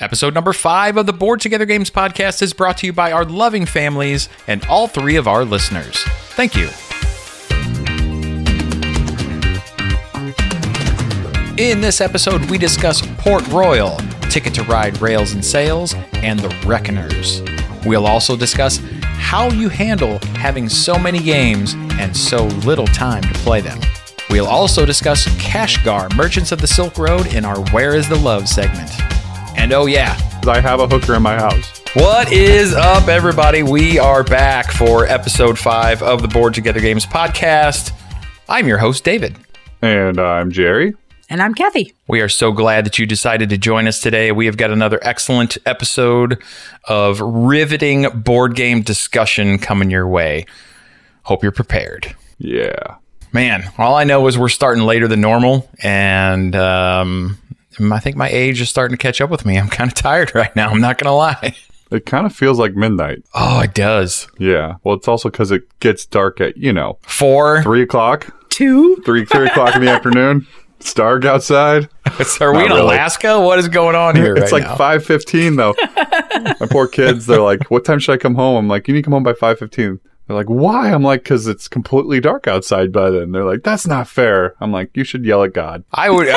Episode number five of the Board Together Games podcast is brought to you by our loving families and all three of our listeners. Thank you. In this episode, we discuss Port Royal, Ticket to Ride Rails and Sails, and the Reckoners. We'll also discuss how you handle having so many games and so little time to play them. We'll also discuss Kashgar, Merchants of the Silk Road, in our Where is the Love segment. And oh, yeah, I have a hooker in my house. what is up, everybody? We are back for episode five of the Board Together Games podcast. I'm your host, David. And I'm Jerry. And I'm Kathy. We are so glad that you decided to join us today. We have got another excellent episode of riveting board game discussion coming your way. Hope you're prepared. Yeah. Man, all I know is we're starting later than normal, and um, I think my age is starting to catch up with me. I'm kind of tired right now. I'm not going to lie. It kind of feels like midnight. Oh, it does. Yeah. Well, it's also because it gets dark at, you know, Four. three o'clock, Two. three, three o'clock in the afternoon. It's dark outside. Are we in really. Alaska? What is going on here? it's right like five fifteen though. My poor kids. They're like, "What time should I come home?" I'm like, "You need to come home by five 15 They're like, "Why?" I'm like, "Cause it's completely dark outside by then." They're like, "That's not fair." I'm like, "You should yell at God. I would.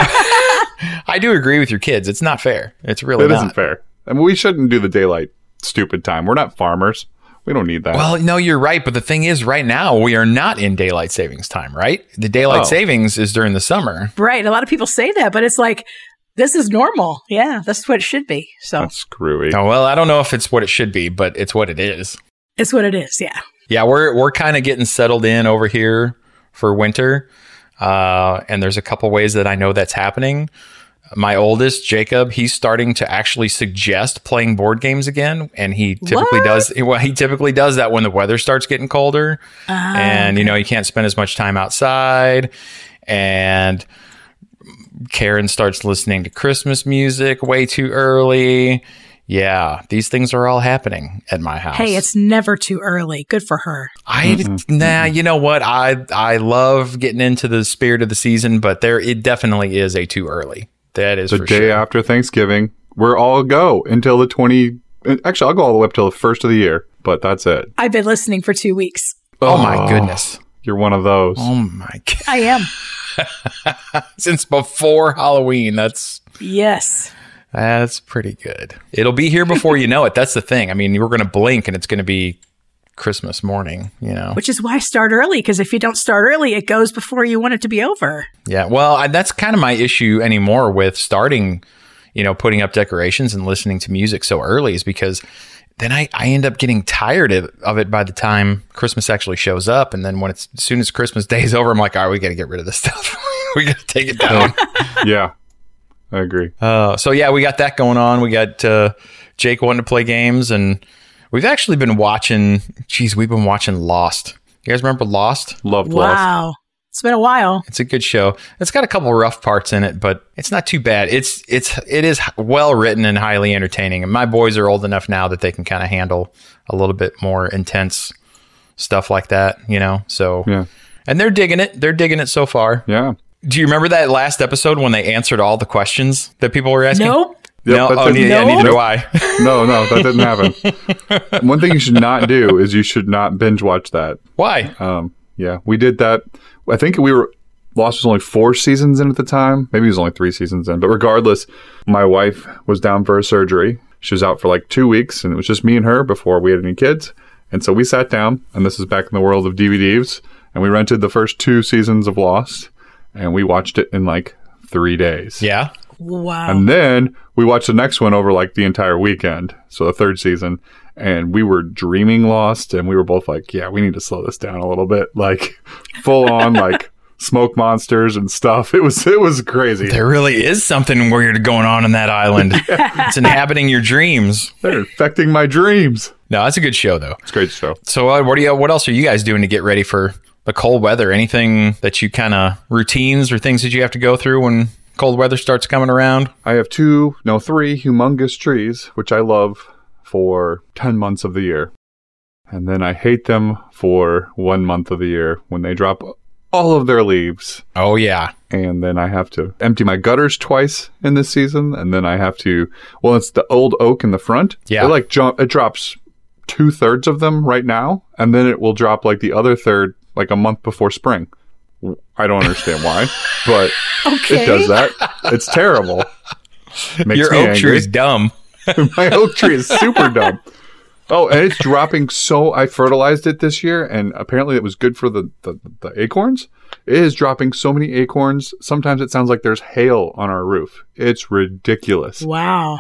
I do agree with your kids. It's not fair. It's really It not. not fair. I mean, we shouldn't do the daylight stupid time. We're not farmers. We don't need that." Well, no, you're right. But the thing is, right now, we are not in daylight savings time, right? The daylight Oh. savings is during the summer. Right. A lot of people say that, but it's like, this is normal. Yeah, that's what it should be. So That's screwy. Oh, well, I don't know if it's what it should be, but it's what it is. it's what it is. Yeah. Yeah, we're we're kind of getting settled in over here for winter, uh, and there's a couple ways that I know that's happening. My oldest, Jacob, he's starting to actually suggest playing board games again, and he typically What? does. Well, he typically does that when the weather starts getting colder, Ah, and you know you can't spend as much time outside, and Karen starts listening to Christmas music way too early. Yeah, these things are all happening at my house. Hey, it's never too early. Good for her. I mm-hmm, mm-hmm. nah, you know what? I I love getting into the spirit of the season, but there it definitely is a too early. That is the for day sure. after Thanksgiving, we're all go until the 20. Actually, I'll go all the way up till the first of the year, but that's it. I've been listening for two weeks. oh my oh, goodness. You're one of those. Oh my god. I am. Since before Halloween, that's yes. That's pretty good. It'll be here before you know it. That's the thing. I mean, we're going to blink and it's going to be Christmas morning, you know. Which is why I start early, because if you don't start early, it goes before you want it to be over. Yeah, well, I, that's kind of my issue anymore with starting, you know, putting up decorations and listening to music so early is because then I, I end up getting tired of, of it by the time Christmas actually shows up. And then when it's as soon as Christmas Day is over, I'm like, all right, we got to get rid of this stuff. we got to take it down. yeah, I agree. uh, so, yeah, we got that going on. We got uh, Jake wanting to play games, and we've actually been watching, geez, we've been watching Lost. You guys remember Lost? Loved Lost. Wow. It's been a while. It's a good show. It's got a couple rough parts in it, but it's not too bad. It's it's it is well written and highly entertaining. And my boys are old enough now that they can kind of handle a little bit more intense stuff like that, you know. So Yeah, and they're digging it. They're digging it so far. yeah. Do you remember that last episode when they answered all the questions that people were asking? Nope. Yep, no, that oh, didn't- ne- yeah, neither do I. No, no, that didn't happen. One thing you should not do is you should not binge watch that. Why? Um, yeah, we did that. I think we were Lost was only four seasons in at the time. Maybe it was only three seasons in. But regardless, my wife was down for a surgery. She was out for like two weeks, and it was just me and her before we had any kids. And so we sat down, and this is back in the world of DVDs, and we rented the first two seasons of Lost, and we watched it in like three days. Yeah. Wow. And then we watched the next one over like the entire weekend. So the third season. And we were dreaming lost. And we were both like, yeah, we need to slow this down a little bit. Like full on like smoke monsters and stuff. It was, it was crazy. There really is something weird going on in that island. it's inhabiting your dreams. They're infecting my dreams. No, that's a good show though. It's a great show. So uh, what do you? What else are you guys doing to get ready for the cold weather? Anything that you kind of routines or things that you have to go through when cold weather starts coming around? I have two, no, three humongous trees, which I love for 10 months of the year. And then I hate them for one month of the year when they drop all of their leaves. Oh yeah. And then I have to empty my gutters twice in this season. And then I have to, well, it's the old oak in the front. Yeah. It like jump, it drops two thirds of them right now. And then it will drop like the other third like a month before spring. I don't understand why, but Okay. it does that. It's terrible. Makes Your me oak angry. tree is dumb. My oak tree is super dumb. Oh, and it's dropping so I fertilized it this year and apparently it was good for the, the, the acorns. It is dropping so many acorns. Sometimes it sounds like there's hail on our roof. It's ridiculous. Wow.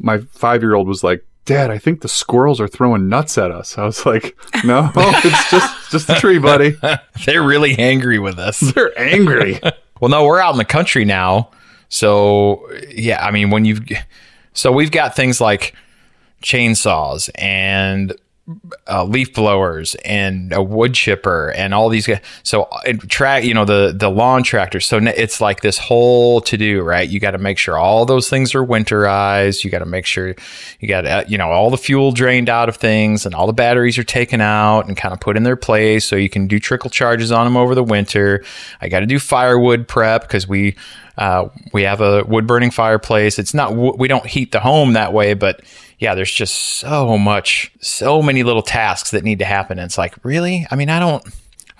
My five year old was like, Dad, I think the squirrels are throwing nuts at us. I was like, No, it's just just the tree, buddy. They're really angry with us. They're angry. Well, no, we're out in the country now. So, yeah, I mean, when you've, so we've got things like chainsaws and uh, leaf blowers and a wood chipper and all these guys. So it track, you know, the the lawn tractor. So it's like this whole to do, right? You got to make sure all those things are winterized. You got to make sure you got uh, you know all the fuel drained out of things and all the batteries are taken out and kind of put in their place so you can do trickle charges on them over the winter. I got to do firewood prep because we uh, we have a wood burning fireplace. It's not we don't heat the home that way, but yeah, there's just so much, so many little tasks that need to happen. And it's like, really? I mean, I don't.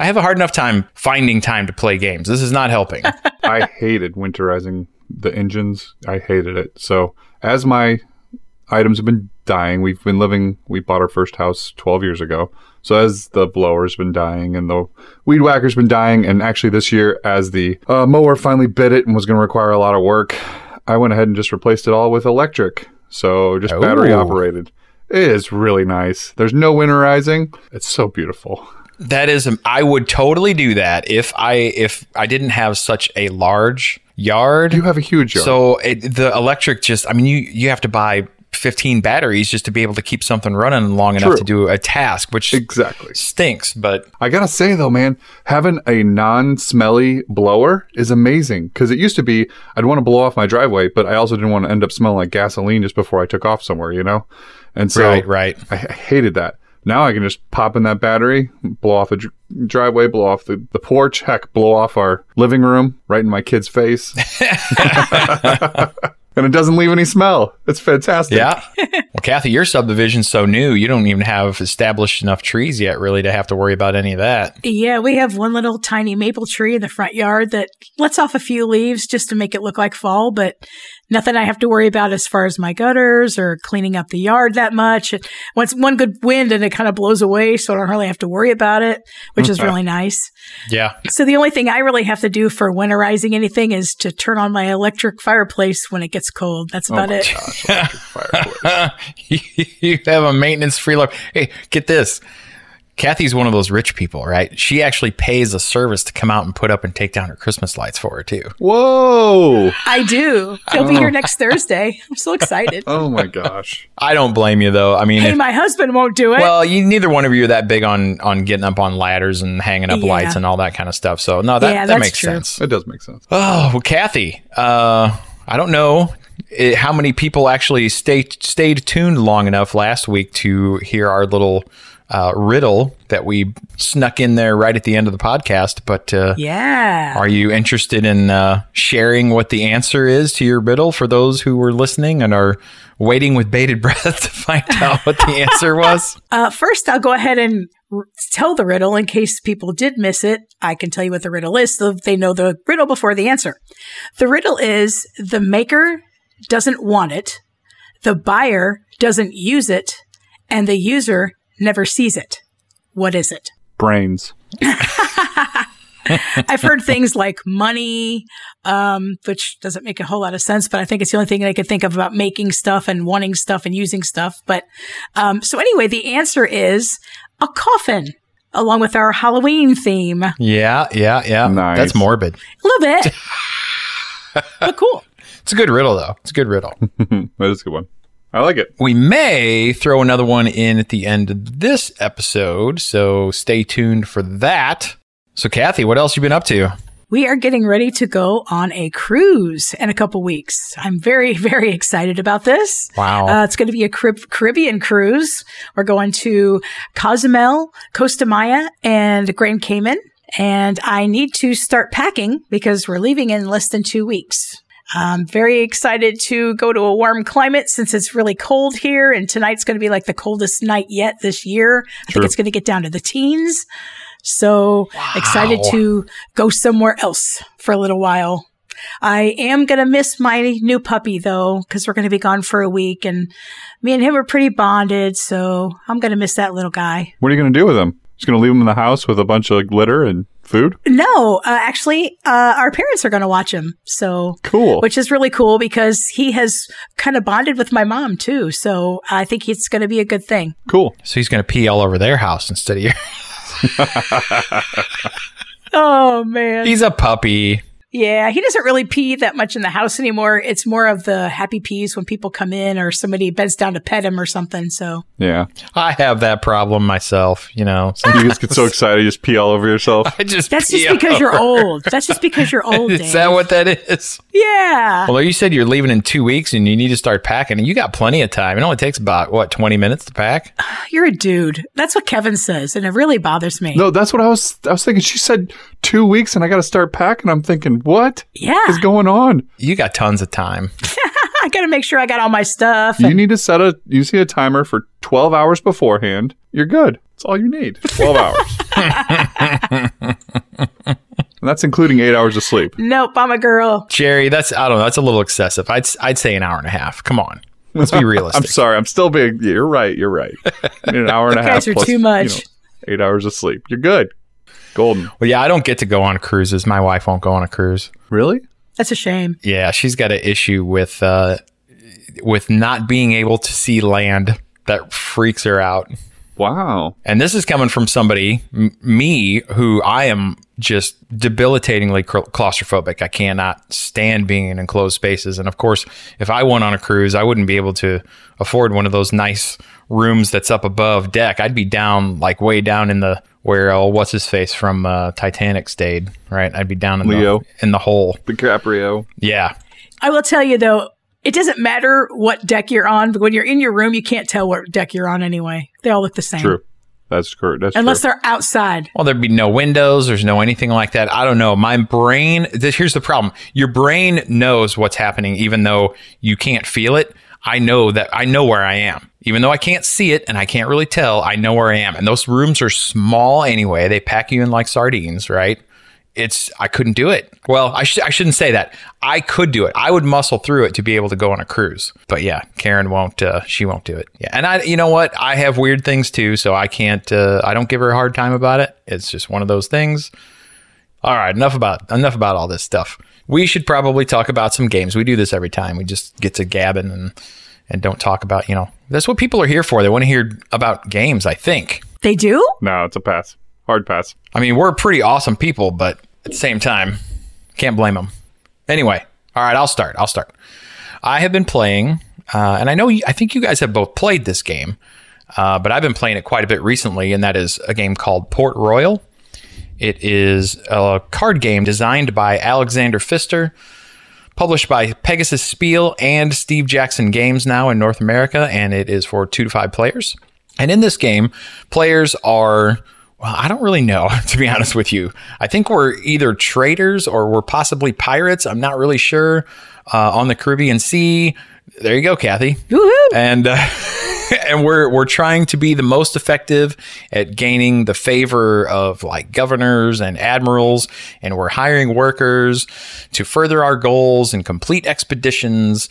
I have a hard enough time finding time to play games. This is not helping. I hated winterizing the engines. I hated it. So as my items have been dying, we've been living. We bought our first house 12 years ago. So as the blower's been dying and the weed whacker's been dying, and actually this year as the uh, mower finally bit it and was going to require a lot of work, I went ahead and just replaced it all with electric. So just battery operated. It is really nice. There's no winterizing. It's so beautiful. that is, um, I would totally do that if I if I didn't have such a large yard. You have a huge yard. So it, the electric just, I mean, you you have to buy 15 batteries just to be able to keep something running long enough True. to do a task, which exactly. stinks. But I gotta say though, man, having a non-smelly blower is amazing. Because it used to be I'd want to blow off my driveway, but I also didn't want to end up smelling like gasoline just before I took off somewhere, you know. And so right, right. I, hated that. Now I can just pop in that battery, blow off the dr- driveway, blow off the, the porch, heck, blow off our living room right in my kid's face. and it doesn't leave any smell. It's fantastic. Yeah. well, Kathy, your subdivision's so new, you don't even have established enough trees yet, really, to have to worry about any of that. Yeah, we have one little tiny maple tree in the front yard that lets off a few leaves just to make it look like fall, but nothing I have to worry about as far as my gutters or cleaning up the yard that much. Once one good wind and it kind of blows away, so I don't really have to worry about it, which is really nice. Yeah. So the only thing I really have to do for winterizing anything is to turn on my electric fireplace when it gets cold. That's Oh about my it. gosh, electric fireplace. you have a maintenance free life. Hey, get this. Kathy's one of those rich people, right? She actually pays a service to come out and put up and take down her Christmas lights for her, too. Whoa! I do. He'll be here next Thursday. I'm so excited. Oh my gosh. I don't blame you, though. I mean, Hey, if- my husband won't do it. well, you, neither one of you are that big on, on getting up on ladders and hanging up Yeah. lights and all that kind of stuff. So, no, that, Yeah, that makes true. sense. It does make sense. Oh, well, Kathy, uh, I don't know eh, how many people actually stayed stayed tuned long enough last week to hear our little uh, riddle that we snuck in there right at the end of the podcast. But uh, yeah. are you interested in uh, sharing what the answer is to your riddle for those who were listening and are waiting with bated breath to find out what the answer was? Uh, first, I'll go ahead and r- tell the riddle in case people did miss it. I can tell you what the riddle is so they know the riddle before the answer. The riddle is the maker doesn't want it, the buyer doesn't use it, and the user never sees it. What is it? Brains. I've heard things like money, um, which doesn't make a whole lot of sense, but I think it's the only thing I could think of about making stuff and wanting stuff and using stuff. But um, so anyway, the answer is a coffin, along with our Halloween theme. Yeah, yeah, yeah. Nice. That's morbid. A little bit, but cool. It's a good riddle, though. It's a good riddle. that is a good one. I like it. We may throw another one in at the end of this episode, so stay tuned for that. So, Kathy, what else you been up to? We are getting ready to go on a cruise in a couple weeks. I'm very, very excited about this. Wow. Uh, it's going to be a Carib- Caribbean cruise. We're going to Cozumel, Costa Maya, and Grand Cayman. and I need to start packing because we're leaving in less than two weeks. I'm very excited to go to a warm climate since it's really cold here, and tonight's going to be like the coldest night yet this year. I think it's going to get down to the teens. So excited to go somewhere else for a little while. I am going to miss my new puppy though, because we're going to be gone for a week and me and him are pretty bonded. So I'm going to miss that little guy. What are you going to do with him? Just going to leave him in the house with a bunch of litter and food? No, uh, actually, uh, our parents are going to watch him. So, Cool. which is really cool because he has kind of bonded with my mom too. So I think it's going to be a good thing. cool. So he's going to pee all over their house instead of your. Oh man. He's a puppy. Yeah, he doesn't really pee that much in the house anymore. It's more of the happy pees when people come in or somebody bends down to pet him or something. So Yeah. I have that problem myself. You know, You just get so excited, you just pee all over yourself. I just that's pee just because all you're old. That's just because you're old. Is Dave. that what that is? Yeah. Well, you said you're leaving in two weeks and you need to start packing, and you got plenty of time. It only takes about what twenty minutes to pack. You're a dude. That's what Kevin says, and it really bothers me. No, that's what I was. I was thinking. She said two weeks, and I got to start packing. I'm thinking, what Yeah. is going on? You got tons of time. I got to make sure I got all my stuff. You need to set a. You see a timer for 12 hours beforehand. You're good. That's all you need. 12 hours. and that's including eight hours of sleep. nope, I'm a girl. Jerry, that's I don't know. That's a little excessive. I'd I'd say an hour and a half. Come on, let's be realistic. I'm sorry. I'm still being. You're right. You're right. You need an hour and a half. guys are plus, too you know, eight hours of sleep. You're good. Golden. well, yeah, I don't get to go on cruises. My wife won't go on a cruise. Really? That's a shame. Yeah, she's got an issue with uh, with not being able to see land. That freaks her out. Wow. And this is coming from somebody, m- me, who I am just debilitatingly claustrophobic. I cannot stand being in enclosed spaces. And of course, if I went on a cruise, I wouldn't be able to afford one of those nice rooms that's up above deck. I'd be down, like way down in the where oh, what's his face from uh, Titanic stayed, right? I'd be down in Leo. the in the hole. DiCaprio. Yeah, I will tell you though, it doesn't matter what deck you're on, but when you're in your room, you can't tell what deck you're on anyway. They all look the same. True. That's correct. That's Unless true. they're outside. Well, there'd be no windows. There's no anything like that. I don't know. My brain, this, here's the problem. Your brain knows what's happening, even though you can't feel it. I know that I know where I am. Even though I can't see it and I can't really tell, I know where I am. And those rooms are small anyway. They pack you in like sardines, right? It's, I couldn't do it. Well, I, sh- I shouldn't say that. I could do it. I would muscle through it to be able to go on a cruise. But yeah, Karen won't, uh, she won't do it. Yeah. And I, you know what? I have weird things too. So I can't, uh, I don't give her a hard time about it. It's just one of those things. All right, enough about enough about all this stuff. We should probably talk about some games. We do this every time. We just get to gabbing and and don't talk about, you know. That's what people are here for. They want to hear about games, I think. They do? no, it's a pass. Hard pass. I mean, we're pretty awesome people, but at the same time, can't blame them. Anyway, all right, I'll start. I'll start. I have been playing, uh, and I know you, I think you guys have both played this game, uh, but I've been playing it quite a bit recently, and that is a game called Port Royal. It is a card game designed by Alexander Pfister, published by Pegasus Spiel and Steve Jackson Games now in North America, and it is for two to five players. And in this game, players are, well, I don't really know, to be honest with you. I think we're either traders or we're possibly pirates. I'm not really sure. Uh, on the Caribbean Sea. There you go, Kathy Woohoo! and uh, and we're we're trying to be the most effective at gaining the favor of like governors and admirals and we're hiring workers to further our goals and complete expeditions.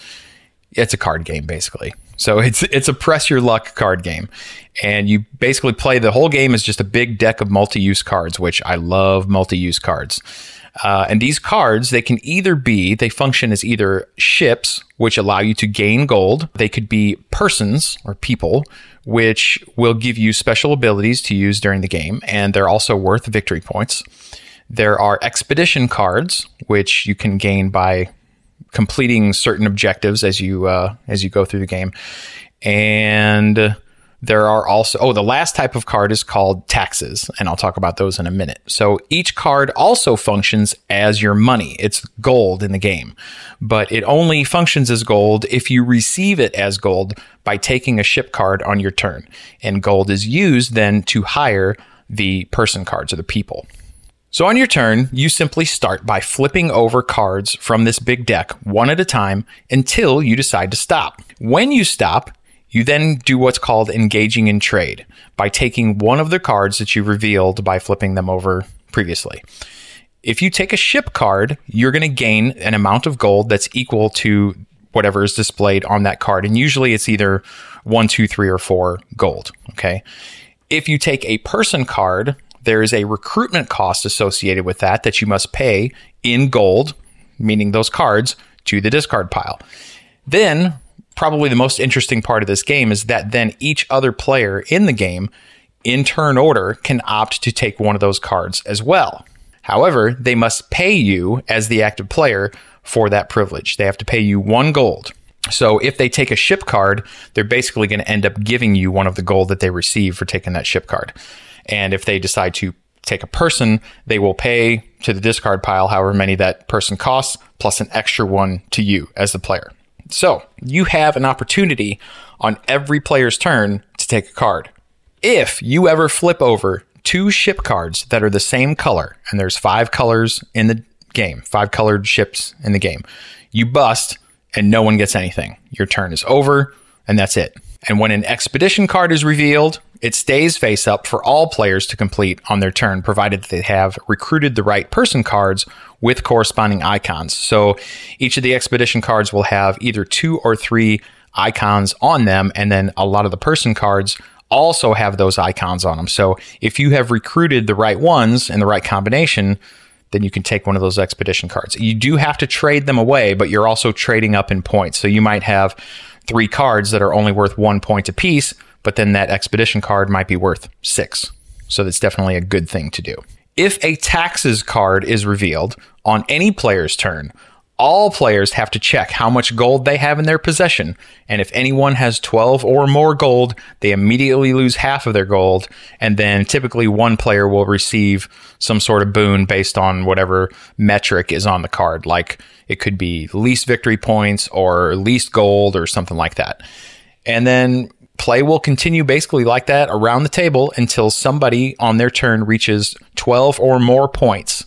It's a card game basically. So it's it's a press your luck card game. And you basically play the whole game is just a big deck of multi-use cards which i love multi-use cards uh, and these cards, they can either be, they function as either ships, which allow you to gain gold. They could be persons or people, which will give you special abilities to use during the game. And they're also worth victory points. There are expedition cards, which you can gain by completing certain objectives as you uh, as you go through the game. And there are also, oh, the last type of card is called taxes, and I'll talk about those in a minute. So each card also functions as your money. It's gold in the game, but it only functions as gold if you receive it as gold by taking a ship card on your turn. And gold is used then to hire the person cards or the people. So on your turn, you simply start by flipping over cards from this big deck one at a time until you decide to stop. When you stop, you then do what's called engaging in trade by taking one of the cards that you revealed by flipping them over previously. If you take a ship card, you're going to gain an amount of gold that's equal to whatever is displayed on that card. And usually it's either one, two, three, or four gold. Okay. If you take a person card, there is a recruitment cost associated with that that you must pay in gold, meaning those cards, to the discard pile. Then, probably the most interesting part of this game is that then each other player in the game, in turn order, can opt to take one of those cards as well. However, they must pay you as the active player for that privilege. They have to pay you one gold. So if they take a ship card, they're basically going to end up giving you one of the gold that they receive for taking that ship card. And if they decide to take a person, they will pay to the discard pile however many that person costs, plus an extra one to you as the player. So you have an opportunity on every player's turn to take a card. If you ever flip over two ship cards that are the same color, and there's five colors in the game, five colored ships in the game, you bust and no one gets anything. Your turn is over, and that's it. And when an expedition card is revealed, it stays face up for all players to complete on their turn, provided that they have recruited the right person cards with corresponding icons. So each of the expedition cards will have either two or three icons on them, and then a lot of the person cards also have those icons on them. So if you have recruited the right ones in the right combination, then you can take one of those expedition cards. You do have to trade them away, but you're also trading up in points. So you might have three cards that are only worth one point apiece, but then that expedition card might be worth six. So that's definitely a good thing to do. If a taxes card is revealed on any player's turn, all players have to check how much gold they have in their possession. And if anyone has 12 or more gold, they immediately lose half of their gold. And then typically one player will receive some sort of boon based on whatever metric is on the card. Like it could be least victory points or least gold or something like that. And then play will continue basically like that around the table until somebody on their turn reaches 12 or more points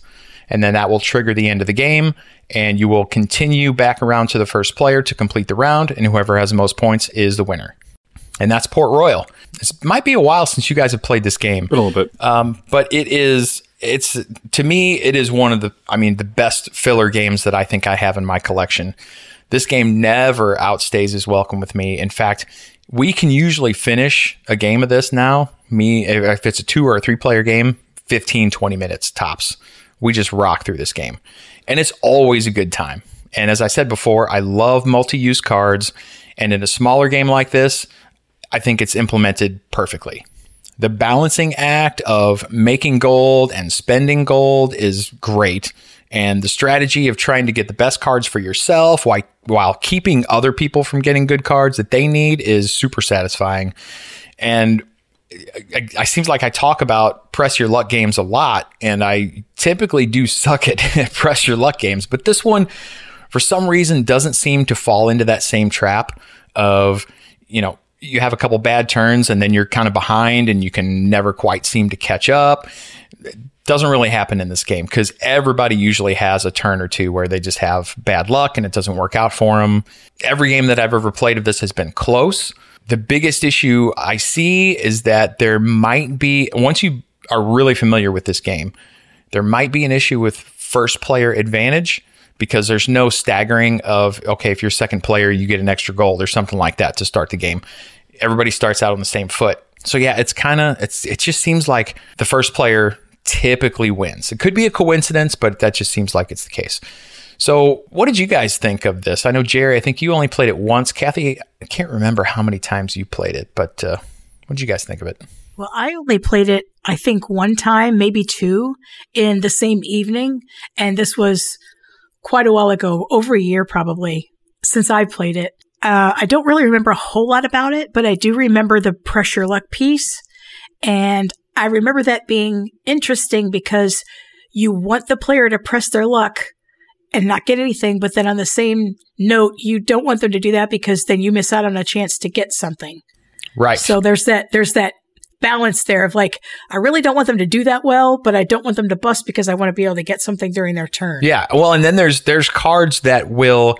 and then that will trigger the end of the game and you will continue back around to the first player to complete the round and whoever has the most points is the winner. And that's port royal. It might be a while since you guys have played this game. A little bit. Um, but it is it's to me it is one of the i mean the best filler games that i think i have in my collection. This game never outstays its welcome with me. In fact we can usually finish a game of this now. Me if it's a two or a three player game 15 20 minutes tops we just rock through this game. And it's always a good time. And as I said before, I love multi use cards. And in a smaller game like this, I think it's implemented perfectly. The balancing act of making gold and spending gold is great. And the strategy of trying to get the best cards for yourself while, while keeping other people from getting good cards that they need is super satisfying. And I, I seems like I talk about press your luck games a lot, and I typically do suck at press your luck games. But this one, for some reason, doesn't seem to fall into that same trap of you know you have a couple bad turns and then you're kind of behind and you can never quite seem to catch up. It doesn't really happen in this game because everybody usually has a turn or two where they just have bad luck and it doesn't work out for them. Every game that I've ever played of this has been close. The biggest issue I see is that there might be, once you are really familiar with this game, there might be an issue with first player advantage because there's no staggering of, okay, if you're second player, you get an extra gold or something like that to start the game. Everybody starts out on the same foot. So yeah, it's kind of, it's, it just seems like the first player typically wins. It could be a coincidence, but that just seems like it's the case. So, what did you guys think of this? I know Jerry, I think you only played it once. Kathy, I can't remember how many times you played it, but uh, what did you guys think of it? Well, I only played it, I think, one time, maybe two, in the same evening. And this was quite a while ago, over a year probably, since I played it. Uh, I don't really remember a whole lot about it, but I do remember the press your luck piece. And I remember that being interesting because you want the player to press their luck and not get anything. But then on the same note, you don't want them to do that because then you miss out on a chance to get something. Right. So there's that, there's that balance there of like, I really don't want them to do that well, but I don't want them to bust because I want to be able to get something during their turn. Yeah. Well, and then there's there's cards that will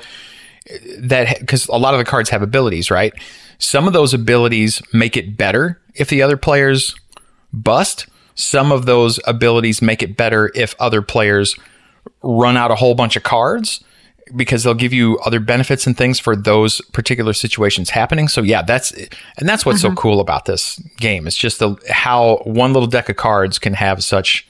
that because a lot of the cards have abilities, right? Some of those abilities make it better if the other players bust. Some of those abilities make it better if other players run out a whole bunch of cards because they'll give you other benefits and things for those particular situations happening. So yeah, that's and that's what's so mm-hmm. cool about this game. It's just the how one little deck of cards can have such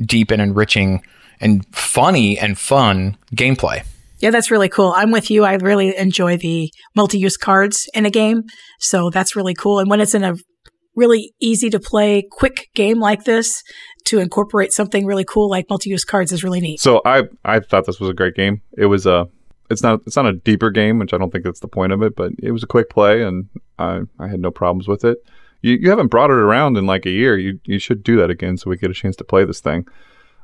deep and enriching and funny and fun gameplay. Yeah, that's really cool. I'm with you. I really enjoy the multi-use cards in a game. So that's really cool. And when it's in a really easy to play, quick game like this, to incorporate something really cool like multi-use cards is really neat. So I I thought this was a great game. It was a it's not it's not a deeper game, which I don't think that's the point of it, but it was a quick play and I I had no problems with it. You you haven't brought it around in like a year. You you should do that again so we get a chance to play this thing.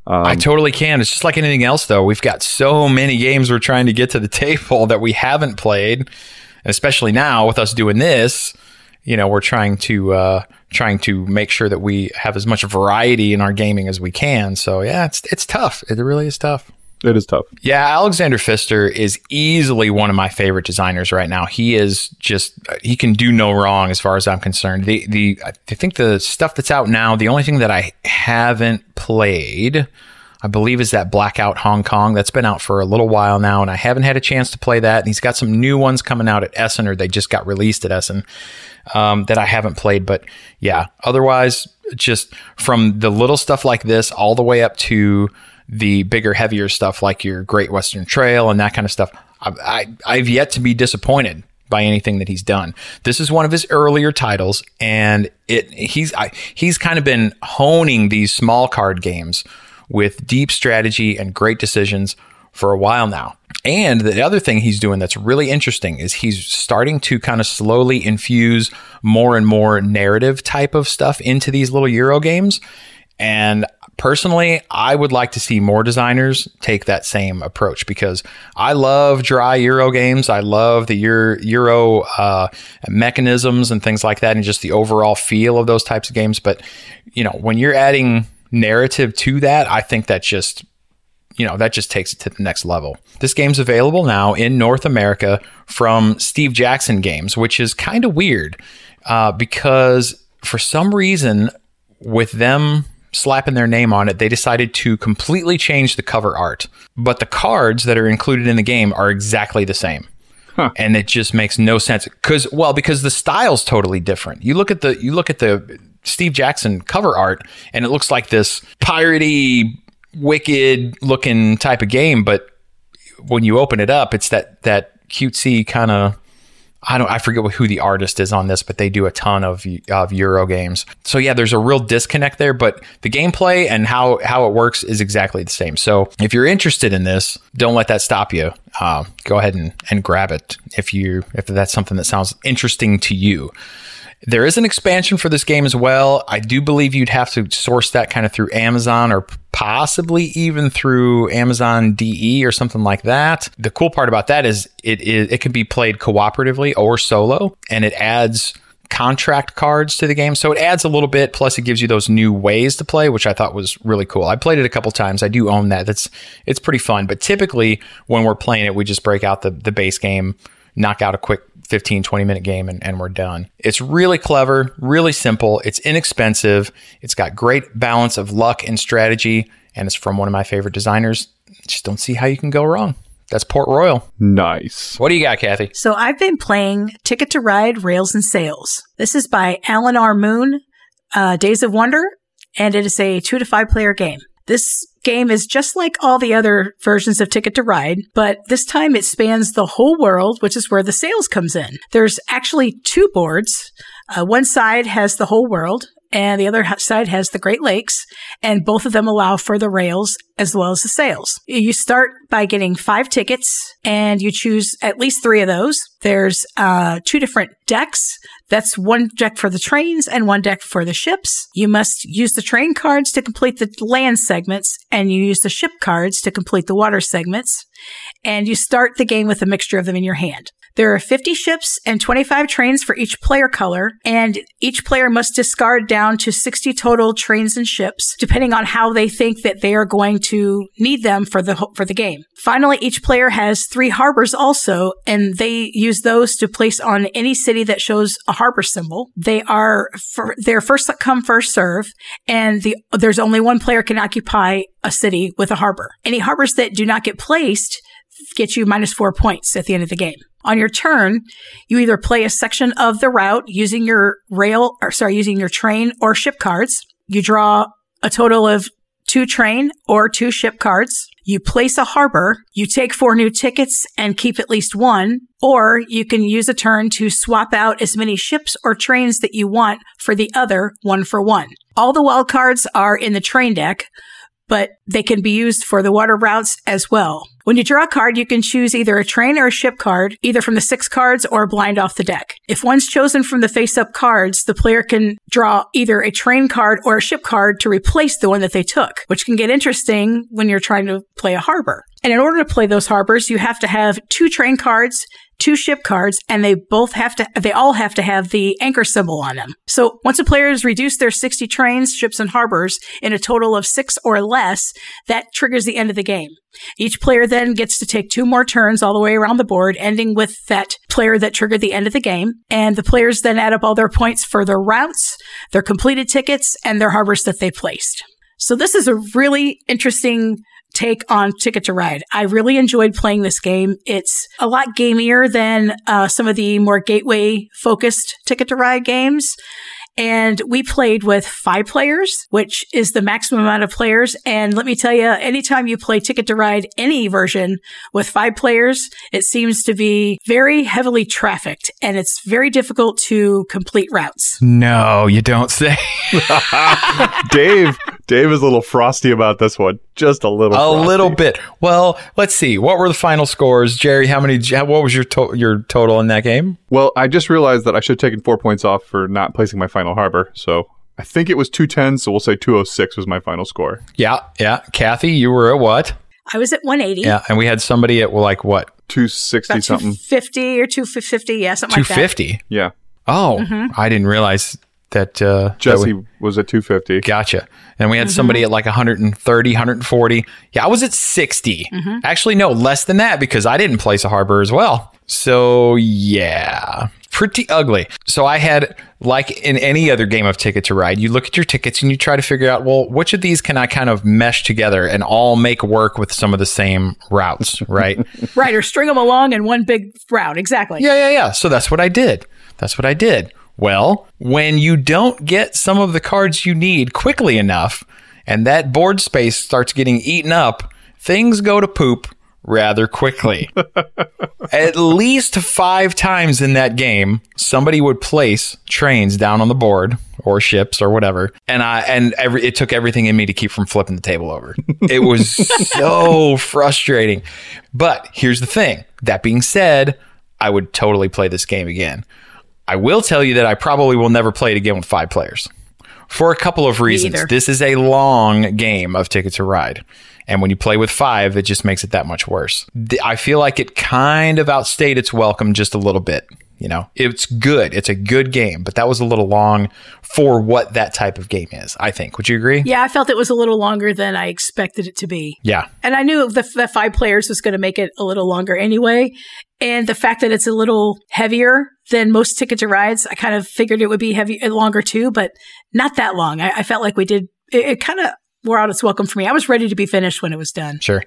Um, I totally can. It's just like anything else, though. We've got so many games we're trying to get to the table that we haven't played, and especially now with us doing this. You know, we're trying to uh, trying to make sure that we have as much variety in our gaming as we can. So yeah, it's it's tough. It really is tough. It is tough. Yeah, Alexander Pfister is easily one of my favorite designers right now. He is just he can do no wrong as far as I'm concerned. The the I think the stuff that's out now, the only thing that I haven't played, I believe is that Blackout Hong Kong. That's been out for a little while now, and I haven't had a chance to play that. And he's got some new ones coming out at Essen, or they just got released at Essen um, that I haven't played. But yeah, otherwise, just from the little stuff like this all the way up to the bigger, heavier stuff like your Great Western Trail and that kind of stuff, I, I, have yet to be disappointed by anything that he's done. This is one of his earlier titles, and it he's I, he's kind of been honing these small card games with deep strategy and great decisions for a while now. And the other thing he's doing that's really interesting is he's starting to kind of slowly infuse more and more narrative type of stuff into these little Euro games. And personally, I would like to see more designers take that same approach because I love dry Euro games. I love the Euro, uh, mechanisms and things like that, and just the overall feel of those types of games. But you know, when you're adding narrative to that, I think that just you know that just takes it to the next level. This game's available now in North America from Steve Jackson Games, which is kind of weird uh, because for some reason, with them slapping their name on it, they decided to completely change the cover art. But the cards that are included in the game are exactly the same. Huh. And it just makes no sense because well because the style's totally different. You look at the you look at the Steve Jackson cover art and it looks like this piratey wicked looking type of game but when you open it up it's that that cutesy kind of I don't I forget who the artist is on this, but they do a ton of of Euro games. So yeah, there's a real disconnect there, but the gameplay and how how it works is exactly the same. So if you're interested in this, don't let that stop you. Uh, go ahead and, and grab it if you if that's something that sounds interesting to you. There is an expansion for this game as well. I do believe you'd have to source that kind of through Amazon or possibly even through Amazon DE or something like that. The cool part about that is it is it can be played cooperatively or solo and it adds contract cards to the game. So it adds a little bit plus it gives you those new ways to play, which I thought was really cool. I played it a couple times. I do own that. That's it's pretty fun. But typically when we're playing it, we just break out the the base game, knock out a quick 15, 20 minute game and, and we're done. It's really clever, really simple. It's inexpensive. It's got great balance of luck and strategy. And it's from one of my favorite designers. Just don't see how you can go wrong. That's Port Royal. Nice. What do you got, Kathy? So I've been playing Ticket to Ride Rails and Sails. This is by Alan R. Moon, uh, Days of Wonder, and it is a two to five player game. This game is just like all the other versions of Ticket to Ride, but this time it spans the whole world, which is where the sails comes in. There's actually two boards. Uh, one side has the whole world and the other side has the Great Lakes, and both of them allow for the rails as well as the sails. You start by getting five tickets, and you choose at least three of those. There's uh, two different decks. That's one deck for the trains and one deck for the ships. You must use the train cards to complete the land segments, and you use the ship cards to complete the water segments. And you start the game with a mixture of them in your hand. There are 50 ships and 25 trains for each player color, and each player must discard down to 60 total trains and ships, depending on how they think that they are going to need them for the for the game. Finally, each player has three harbors also, and they use those to place on any city that shows a harbor symbol. They are for, they're first come first serve, and the there's only one player can occupy a city with a harbor. Any harbors that do not get placed get you minus four points at the end of the game. On your turn, you either play a section of the route using your rail, or sorry, using your train or ship cards. You draw a total of two train or two ship cards. You place a harbor, you take four new tickets and keep at least one, or you can use a turn to swap out as many ships or trains that you want for the other one for one. All the wild cards are in the train deck, but they can be used for the water routes as well. When you draw a card, you can choose either a train or a ship card, either from the six cards or blind off the deck. If one's chosen from the face up cards, the player can draw either a train card or a ship card to replace the one that they took, which can get interesting when you're trying to play a harbor. And in order to play those harbors, you have to have two train cards, two ship cards and they both have to, they all have to have the anchor symbol on them. So once a player has reduced their 60 trains, ships, and harbors in a total of six or less, that triggers the end of the game. Each player then gets to take two more turns all the way around the board, ending with that player that triggered the end of the game. And the players then add up all their points for their routes, their completed tickets, and their harbors that they placed. So this is a really interesting take on Ticket to Ride. I really enjoyed playing this game. It's a lot gamier than uh, some of the more gateway focused Ticket to Ride games. And we played with five players, which is the maximum amount of players. And let me tell you, anytime you play Ticket to Ride any version with five players, it seems to be very heavily trafficked and it's very difficult to complete routes. No, you don't say. Dave, Dave is a little frosty about this one. Just a little. A frosty. little bit. Well, let's see. What were the final scores, Jerry? How many? What was your to- your total in that game? Well, I just realized that I should have taken four points off for not placing my final harbor. So I think it was 210. So we'll say 206 was my final score. Yeah, yeah. Kathy, you were at what? I was at 180. Yeah, and we had somebody at like what? 260 something. Fifty or 250. Yeah, something Two like that. fifty. Yeah. Oh, Mm-hmm. I didn't realize that. Uh, that Jesse was at 250. Gotcha. And we had Mm-hmm. somebody at like 130, 140. Yeah, I was at 60. Mm-hmm. Actually, no, less than that because I didn't place a harbor as well. So, yeah, pretty ugly. So, I had, like in any other game of Ticket to Ride, you look at your tickets and you try to figure out, well, which of these can I kind of mesh together and all make work with some of the same routes, right? Right, or string them along in one big route. Exactly. Yeah, yeah, yeah. So that's what I did. That's what I did. Well, when you don't get some of the cards you need quickly enough and that board space starts getting eaten up, things go to poop rather quickly. At least five times in that game, somebody would place trains down on the board or ships or whatever, and I and every it took everything in me to keep from flipping the table over. It was so frustrating. But here's the thing. That being said, I would totally play this game again. I will tell you that I probably will never play it again with five players for a couple of reasons. This is a long game of Ticket to Ride. And when you play with five, it just makes it that much worse. I feel like it kind of outstayed its welcome just a little bit. You know, it's good. It's a good game, but that was a little long for what that type of game is, I think. Would you agree? Yeah, I felt it was a little longer than I expected it to be. Yeah. And I knew the, the five players was going to make it a little longer anyway. And the fact that it's a little heavier than most Ticket to Rides, I kind of figured it would be heavy uh, longer too, but not that long. I, I felt like we did, it, it kind of wore out its welcome for me. I was ready to be finished when it was done. Sure.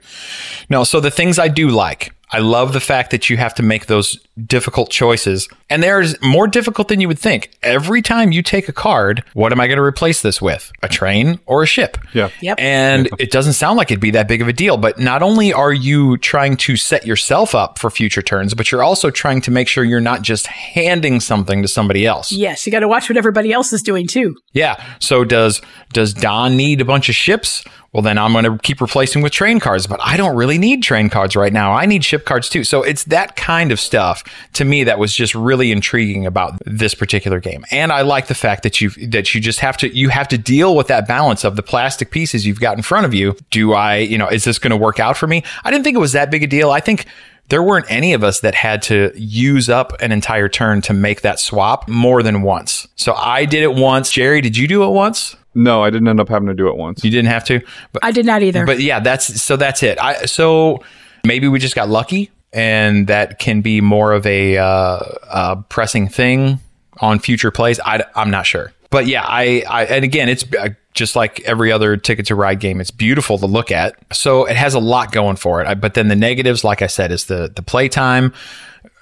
No, so the things I do like, I love the fact that you have to make those difficult choices. And there's more difficult than you would think. Every time you take a card, what am I going to replace this with? A train or a ship? Yeah. Yep. And it doesn't sound like it'd be that big of a deal, but not only are you trying to set yourself up for future turns, but you're also trying to make sure you're not just handing something to somebody else. Yes, you got to watch what everybody else is doing too. Yeah. So does does Don need a bunch of ships? Well, then I'm going to keep replacing with train cards, but I don't really need train cards right now. I need ship cards too. So it's that kind of stuff to me that was just really intriguing about this particular game. And I like the fact that you, that you just have to, you have to deal with that balance of the plastic pieces you've got in front of you. Do I, you know, is this going to work out for me? I didn't think it was that big a deal. I think there weren't any of us that had to use up an entire turn to make that swap more than once. So I did it once. Jerry, did you do it once? No, I didn't end up having to do it once. You didn't have to, but I did not either. but yeah, that's so that's it. I so maybe we just got lucky, and that can be more of a uh, uh, pressing thing on future plays. I, I'm not sure, but yeah, I, I and again, it's uh, just like every other Ticket to Ride game. It's beautiful to look at, so it has a lot going for it. I, but then the negatives, like I said, is the the playtime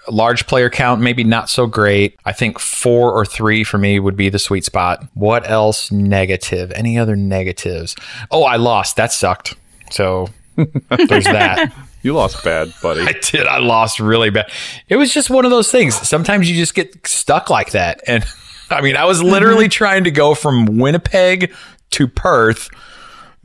large player count, maybe not so great. I think four or three for me would be the sweet spot. What else negative? Any other negatives? Oh, I lost. That sucked. So there's that. You lost bad, buddy. I did. I lost really bad. It was just one of those things. Sometimes you just get stuck like that. And I mean, I was literally mm-hmm. trying to go from Winnipeg to Perth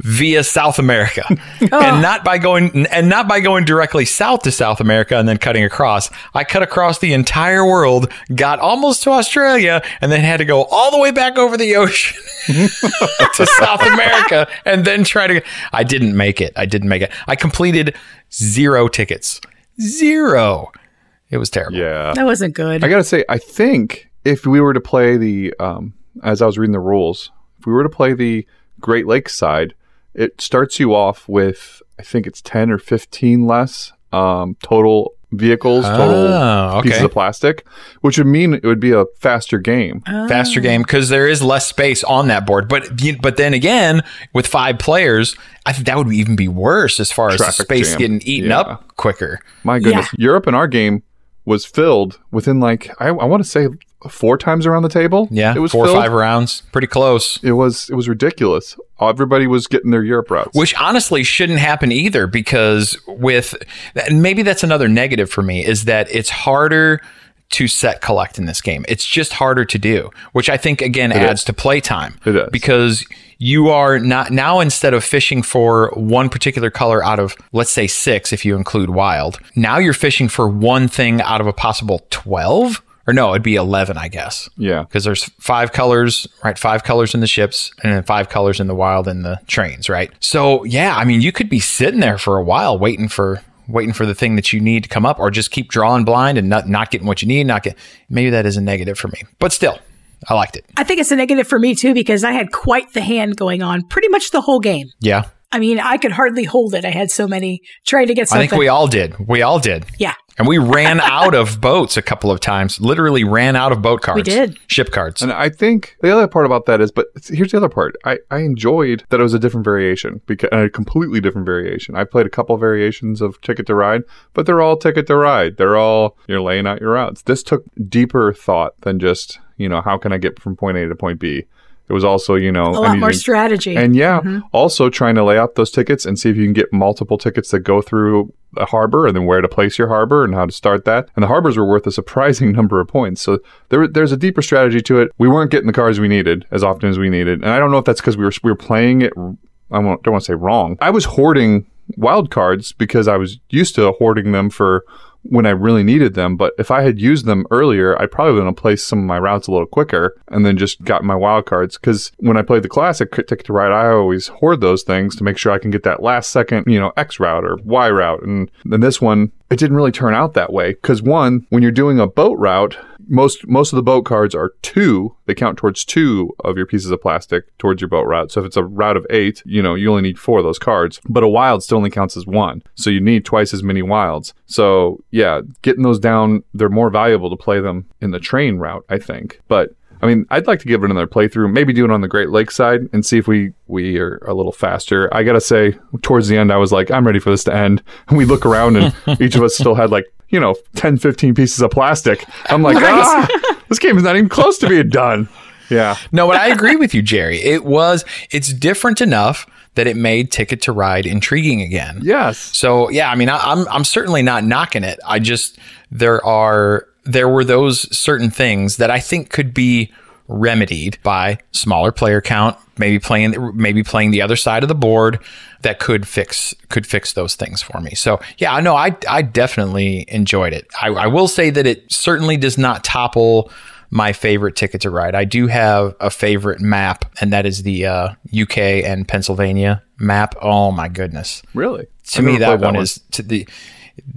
via South America and not by going and not by going directly south to South America and then cutting across. I cut across the entire world, got almost to Australia and then had to go all the way back over the ocean to South America and then try to I didn't make it. I didn't make it. I completed zero tickets. Zero. It was terrible. yeah. that wasn't good. I gotta say, I think if we were to play the, um, as I was reading the rules, if we were to play the Great Lakes side, it starts you off with, I think it's 10 or 15 less um, total vehicles, total Oh, okay. pieces of plastic, which would mean it would be a faster game. faster game because there is less space on that board. But but then again, with five players, I think that would even be worse as far as the space jam. getting eaten Yeah. up quicker. My goodness. Europe in our game was filled within like, I, I want to say four times around the table. Yeah, It was four filled. or five rounds, pretty close. It was, it was ridiculous. Everybody was getting their Europe routes. Which honestly shouldn't happen either because with and maybe that's another negative for me is that it's harder to set collect in this game. It's just harder to do, which I think again adds to playtime. It is. Because you are not now instead of fishing for one particular color out of let's say 6 if you include wild, now you're fishing for one thing out of a possible 12 or no, it'd be 11 I guess yeah. because there's five colors, right? Five colors in the ships and then five colors in the wild and the trains, right? So yeah, I mean, you could be sitting there for a while waiting for waiting for the thing that you need to come up, or just keep drawing blind and not not getting what you need. Not get maybe that is a negative for me, but still, I liked it. I think it's a negative for me too because I had quite the hand going on pretty much the whole game. Yeah, I mean, I could hardly hold it. I had so many trying to get something. I think we all did. We all did. yeah. And we ran out of boats a couple of times. Literally ran out of boat cards. We did. Ship cards. And I think the other part about that is, but here's the other part. I, I enjoyed that it was a different variation, because a completely different variation. I played a couple variations of Ticket to Ride, but they're all Ticket to Ride. They're all you're laying out your routes. This took deeper thought than just you know how can I get from point A to point B. It was also you know a lot need more strategy. and yeah, mm-hmm. also trying to lay out those tickets and see if you can get multiple tickets that go through a harbor and then where to place your harbor and how to start that. And the harbors were worth a surprising number of points. So there, there's a deeper strategy to it. We weren't getting the cars we needed as often as we needed. And I don't know if that's because we were, we were playing it, I don't want to say wrong. I was hoarding wild cards because I was used to hoarding them for when I really needed them. But if I had used them earlier, I probably would have placed some of my routes a little quicker and then just got my wild cards. Because when I played the classic Ticket to Ride, I always hoard those things to make sure I can get that last second, you know, X route or Y route. And then this one, it didn't really turn out that way. Because one, when you're doing a boat route, most most of the boat cards are two. They count towards two of your pieces of plastic towards your boat route. So if it's a route of eight, you know you only need four of those cards. But a wild still only counts as one. So you need twice as many wilds. So yeah, getting those down, they're more valuable to play them in the train route, I think. But I mean, I'd like to give it another playthrough. Maybe do it on the Great Lakes side and see if we we are a little faster. I gotta say, towards the end, I was like, I'm ready for this to end. And we look around, and each of us still had like you know 10, 15 pieces of plastic. I'm like, ah, this game is not even close to being done. Yeah, No, but I agree with you, Jerry. It was, it's different enough that it made Ticket to Ride intriguing again. yes, So yeah, I mean, I, I'm I'm certainly not knocking it. I just there are there were those certain things that I think could be remedied by smaller player count, maybe playing maybe playing the other side of the board that could fix could fix those things for me. So yeah, I know I I definitely enjoyed it. I, I will say that it certainly does not topple my favorite ticket to ride. I do have a favorite map, and that is the uh, UK and Pennsylvania map. Oh my goodness! Really? To me, that, that one, one is to the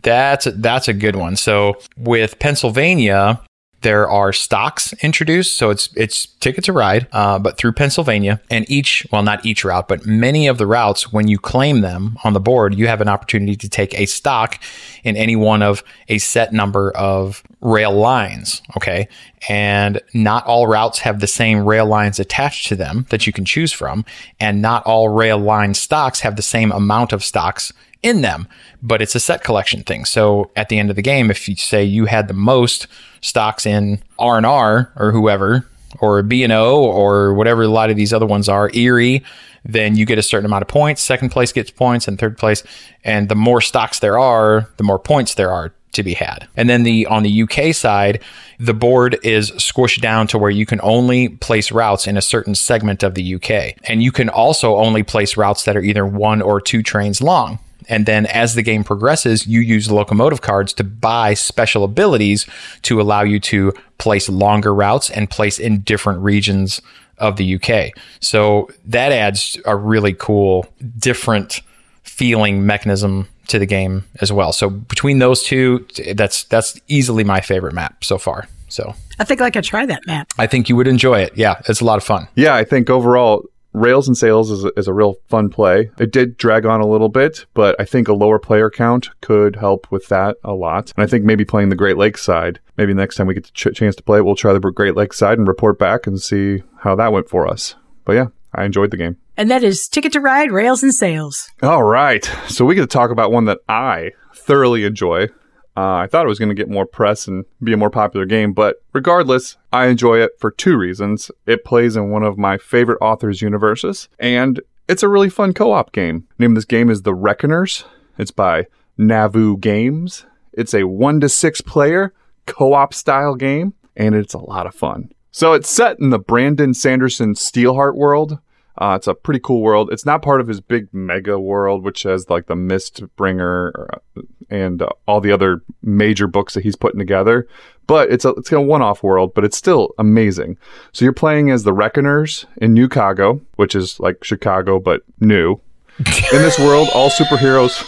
that's a, that's a good one. So with Pennsylvania, there are stocks introduced. So it's it's ticket to ride, uh, but through Pennsylvania. And each, well, not each route, but many of the routes, when you claim them on the board, you have an opportunity to take a stock in any one of a set number of rail lines. Okay. And not all routes have the same rail lines attached to them that you can choose from. And not all rail line stocks have the same amount of stocks in them, but it's a set collection thing. So at the end of the game, if you say you had the most stocks in R and R or whoever, or B and O or whatever a lot of these other ones are, Erie, then you get a certain amount of points. Second place gets points, and third place. And the more stocks there are, the more points there are to be had. And then the on the UK side, the board is squished down to where you can only place routes in a certain segment of the UK. And you can also only place routes that are either one or two trains long. And then as the game progresses, you use locomotive cards to buy special abilities to allow you to place longer routes and place in different regions of the UK. So that adds a really cool, different feeling mechanism to the game as well. So between those two, that's that's easily my favorite map so far. So I think I could try that map. I think you would enjoy it. Yeah, it's a lot of fun. Yeah, I think overall Rails and Sails is a, is a real fun play. It did drag on a little bit, but I think a lower player count could help with that a lot. And I think maybe playing the Great Lakes side, maybe next time we get the ch- chance to play it, we'll try the Great Lakes side and report back and see how that went for us. But yeah, I enjoyed the game. And that is Ticket to Ride, Rails and Sails. All right. So we get to talk about one that I thoroughly enjoy. Uh, I thought it was going to get more press and be a more popular game, but regardless, I enjoy it for two reasons. It plays in one of my favorite authors' universes, and it's a really fun co op game. The name of this game is The Reckoners. It's by Nauvoo Games. It's a one to six player co op style game, and it's a lot of fun. So it's set in the Brandon Sanderson Steelheart world, uh, it's a pretty cool world. It's not part of his big mega world, which has like the Mistborn uh, and uh, all the other major books that he's putting together. But it's a it's a one-off world, but it's still amazing. So you're playing as the Reckoners in New Chicago, which is like Chicago but new. in this world, all superheroes.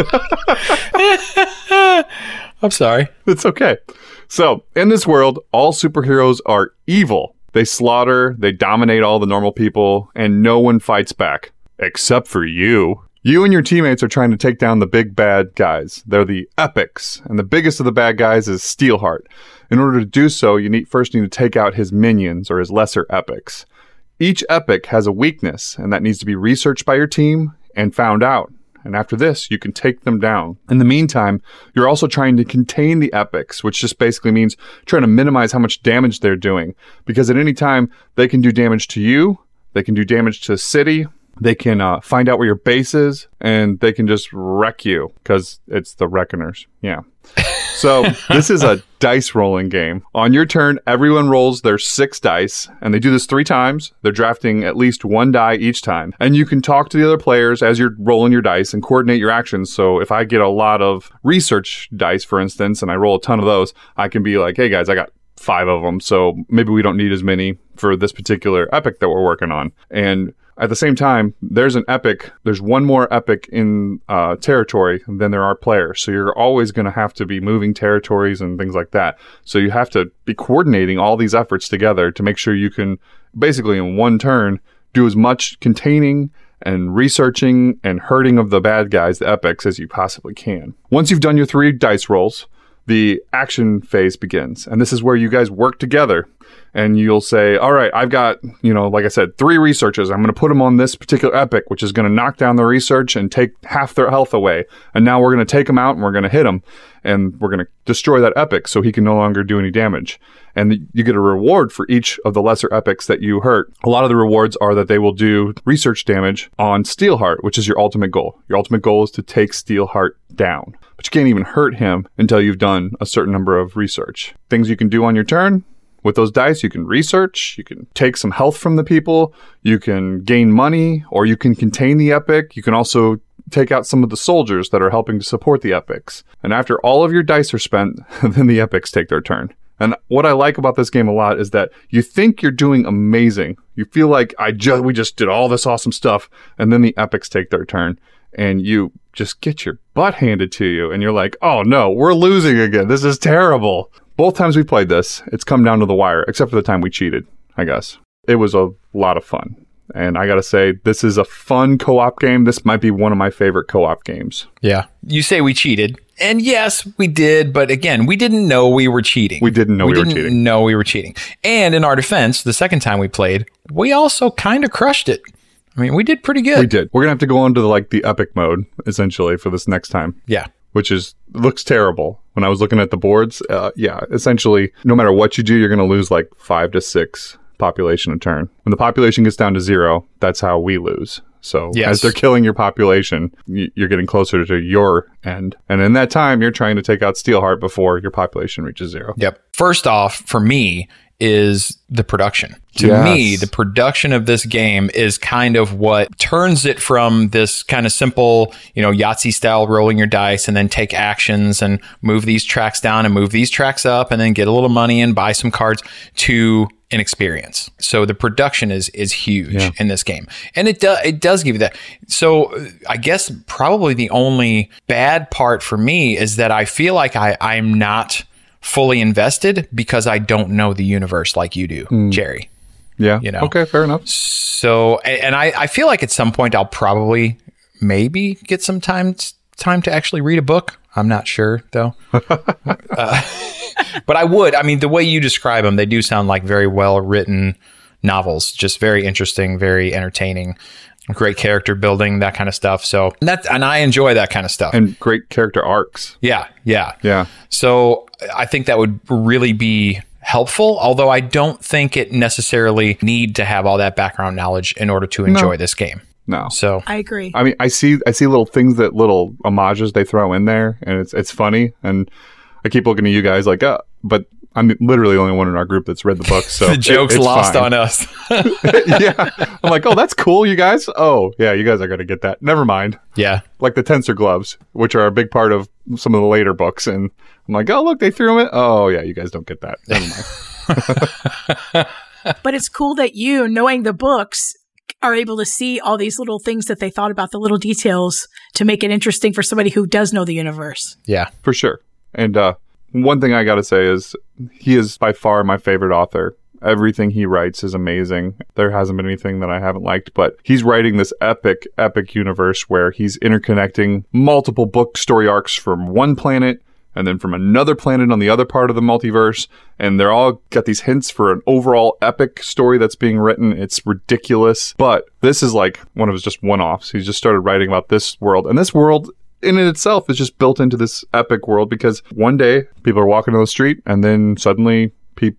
I'm sorry. It's okay. So, in this world, all superheroes are evil they slaughter, they dominate all the normal people, and no one fights back. Except for you. You and your teammates are trying to take down the big bad guys. They're the epics, and the biggest of the bad guys is Steelheart. In order to do so, you need first need to take out his minions or his lesser epics. Each epic has a weakness, and that needs to be researched by your team and found out and after this, you can take them down. In the meantime, you're also trying to contain the epics, which just basically means trying to minimize how much damage they're doing. Because at any time, they can do damage to you, they can do damage to the city, they can uh, find out where your base is, and they can just wreck you because it's the Reckoners. Yeah. So this is a dice rolling game. On your turn, everyone rolls their six dice, and they do this three times. They're drafting at least one die each time. And you can talk to the other players as you're rolling your dice and coordinate your actions. So if I get a lot of research dice, for instance, and I roll a ton of those, I can be like, hey guys, I got five of them. So maybe we don't need as many for this particular epic that we're working on. And at the same time, there's an epic. There's one more epic in uh, territory than there are players. So you're always going to have to be moving territories and things like that. So you have to be coordinating all these efforts together to make sure you can basically in one turn do as much containing and researching and hurting of the bad guys, the epics, as you possibly can. Once you've done your three dice rolls, the action phase begins. And this is where you guys work together and you'll say, all right, I've got, you know, like I said, three researchers. I'm going to put them on this particular epic, which is going to knock down the research and take half their health away. And now we're going to take them out and we're going to hit them. and we're going to destroy that epic so he can no longer do any damage. And you get a reward for each of the lesser epics that you hurt. A lot of the rewards are that they will do research damage on Steelheart, which is your ultimate goal. Your ultimate goal is to take Steelheart down. But you can't even hurt him until you've done a certain number of research. Things you can do on your turn with those dice, you can research, you can take some health from the people, you can gain money, or you can contain the epic. You can also take out some of the soldiers that are helping to support the epics. And after all of your dice are spent, then the epics take their turn. And what I like about this game a lot is that you think you're doing amazing. You feel like I just we just did all this awesome stuff, and then the epics take their turn, and you just get your butt handed to you, and you're like, oh no, we're losing again. This is terrible. Both times we played this, it's come down to the wire, except for the time we cheated, I guess. It was a lot of fun. And I gotta say, this is a fun co op game. This might be one of my favorite co op games. Yeah. You say we cheated. And yes, we did, but again, we didn't know we were cheating. We didn't know we, we didn't were cheating. know we were cheating. And in our defense, the second time we played, we also kind of crushed it. I mean, we did pretty good. We did. We're gonna have to go on to the, like the epic mode essentially for this next time. Yeah. Which is looks terrible. When I was looking at the boards, uh, yeah, essentially, no matter what you do, you're gonna lose like five to six population a turn. When the population gets down to zero, that's how we lose. So Yes. as they're killing your population, you're getting closer to your end. And in that time, you're trying to take out Steelheart before your population reaches zero. Yep. First off, for me, is the production. To Yes. me, the production of this game is kind of what turns it from this kind of simple, you know, Yahtzee style rolling your dice and then take actions and move these tracks down and move these tracks up and then get a little money and buy some cards to an experience. So the production is is huge in this game. And it does it does give you that. So uh, I guess probably the only bad part for me is that I feel like I I'm not fully invested because I don't know the universe like you do, Jerry. Yeah. You know. Okay, fair enough. So, and I, I feel like at some point I'll probably maybe get some time time to actually read a book. I'm not sure though. Uh, but I would. I mean, the way you describe them, they do sound like very well written novels. Just very interesting, very entertaining, great character building, that kind of stuff. So and that and I enjoy that kind of stuff. And great character arcs. yeah, yeah. Yeah. So I think that would really be helpful, although I don't think it necessarily need to have all that background knowledge in order to enjoy this game. No. So I agree. I mean, I see, I see little things that little homages they throw in there, and it's it's funny. And I keep looking at you guys like, uh, but I'm literally the only one in our group that's read the book, so the joke's lost on us. yeah, I'm like, oh, that's cool, you guys. Oh, yeah, you guys are gonna get that. Never mind. yeah. Like the tensor gloves, which are a big part of some of the later books, and I'm like, oh, look, they threw them in. Oh, yeah, you guys don't get that. Never mind. But it's cool that you, knowing the books, are able to see all these little things that they thought about, the little details to make it interesting for somebody who does know the universe. Yeah. for sure. And uh, one thing I got to say is he is by far my favorite author. Everything he writes is amazing. There hasn't been anything that I haven't liked, but he's writing this epic, epic universe where he's interconnecting multiple book story arcs from one planet and then from another planet on the other part of the multiverse. And they're all got these hints for an overall epic story that's being written. It's ridiculous. But this is like one of his just one offs. He's just started writing about this world. And this world in it itself is just built into this epic world because one day people are walking down the street and then suddenly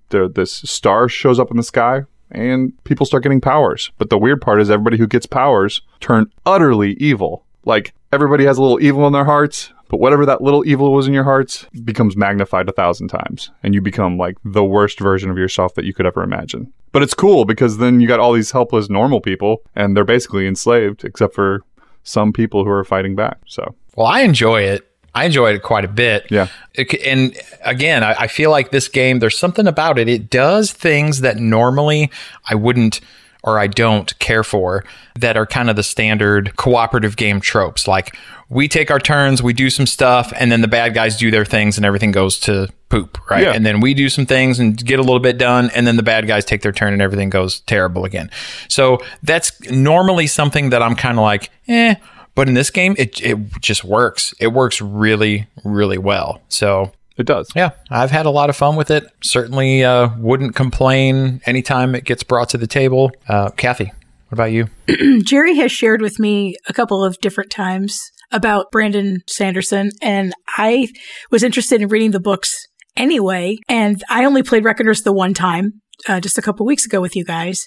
the, this star shows up in the sky and people start getting powers. But the weird part is everybody who gets powers turn utterly evil. Like everybody has a little evil in their hearts, but whatever that little evil was in your hearts becomes magnified a thousand times and you become like the worst version of yourself that you could ever imagine. But it's cool because then you got all these helpless normal people and they're basically enslaved except for some people who are fighting back. So Well, I enjoy it. I enjoyed it quite a bit. Yeah. It and again, I, I feel like this game, there's something about it. It does things that normally I wouldn't or I don't care for that are kind of the standard cooperative game tropes. Like we take our turns, we do some stuff, and then the bad guys do their things and everything goes to poop, right? Yeah. And then we do some things and get a little bit done, and then the bad guys take their turn and everything goes terrible again. So that's normally something that I'm kind of like, eh. But in this game, it it just works. It works really, really well. So it does. yeah, I've had a lot of fun with it. Certainly uh, wouldn't complain anytime it gets brought to the table. Uh, Kathy, what about you? Jerry has shared with me a couple of different times about Brandon Sanderson, and I was interested in reading the books anyway. And I only played Reckoners the one time, uh, just a couple weeks ago with you guys.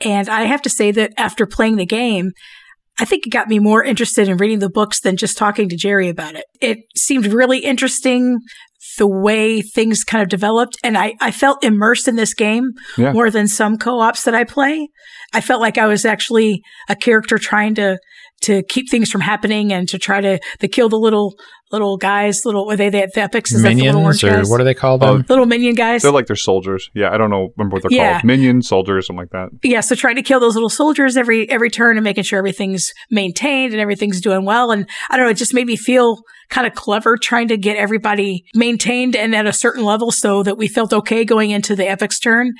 And I have to say that after playing the game, I think it got me more interested in reading the books than just talking to Jerry about it. It seemed really interesting the way things kind of developed. And I, I felt immersed in this game Yeah. more than some co-ops that I play. I felt like I was actually a character trying to, to keep things from happening and to try to, to kill the little, little guys, little, were they the, the epics? Is that the little Minions, or guys? what do they call Oh, them? little minion guys. They're like they're soldiers. Yeah, I don't know. Remember what they're Yeah. called? Minion soldiers, something like that. yeah, so trying to kill those little soldiers every every turn and making sure everything's maintained and everything's doing well. And I don't know, it just made me feel kind of clever trying to get everybody maintained and at a certain level so that we felt okay going into the epic's turn.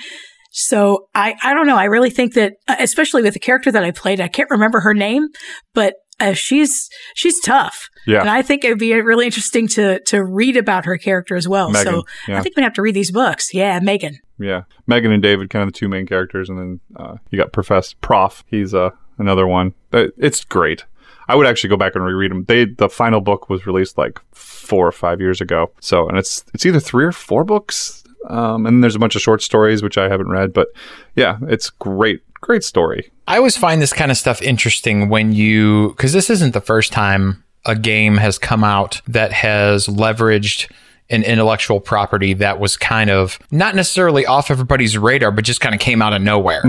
So I I don't know. I really think that uh, especially with the character that I played, I can't remember her name, but uh, she's she's tough. Yeah. And I think it'd be really interesting to to read about her character as well. Megan, so yeah. I think we have to read these books. Yeah, Megan. Yeah, Megan and David, kind of the two main characters, and then uh, you got Professor Prof. He's uh, another one. Uh, It's great. I would actually go back and reread them. They the final book was released like four or five years ago. So, and it's it's either three or four books. Um, and there's a bunch of short stories which I haven't read, but yeah, it's great, great story. I always find this kind of stuff interesting when you, because this isn't the first time a game has come out that has leveraged an intellectual property that was kind of not necessarily off everybody's radar, but just kind of came out of nowhere.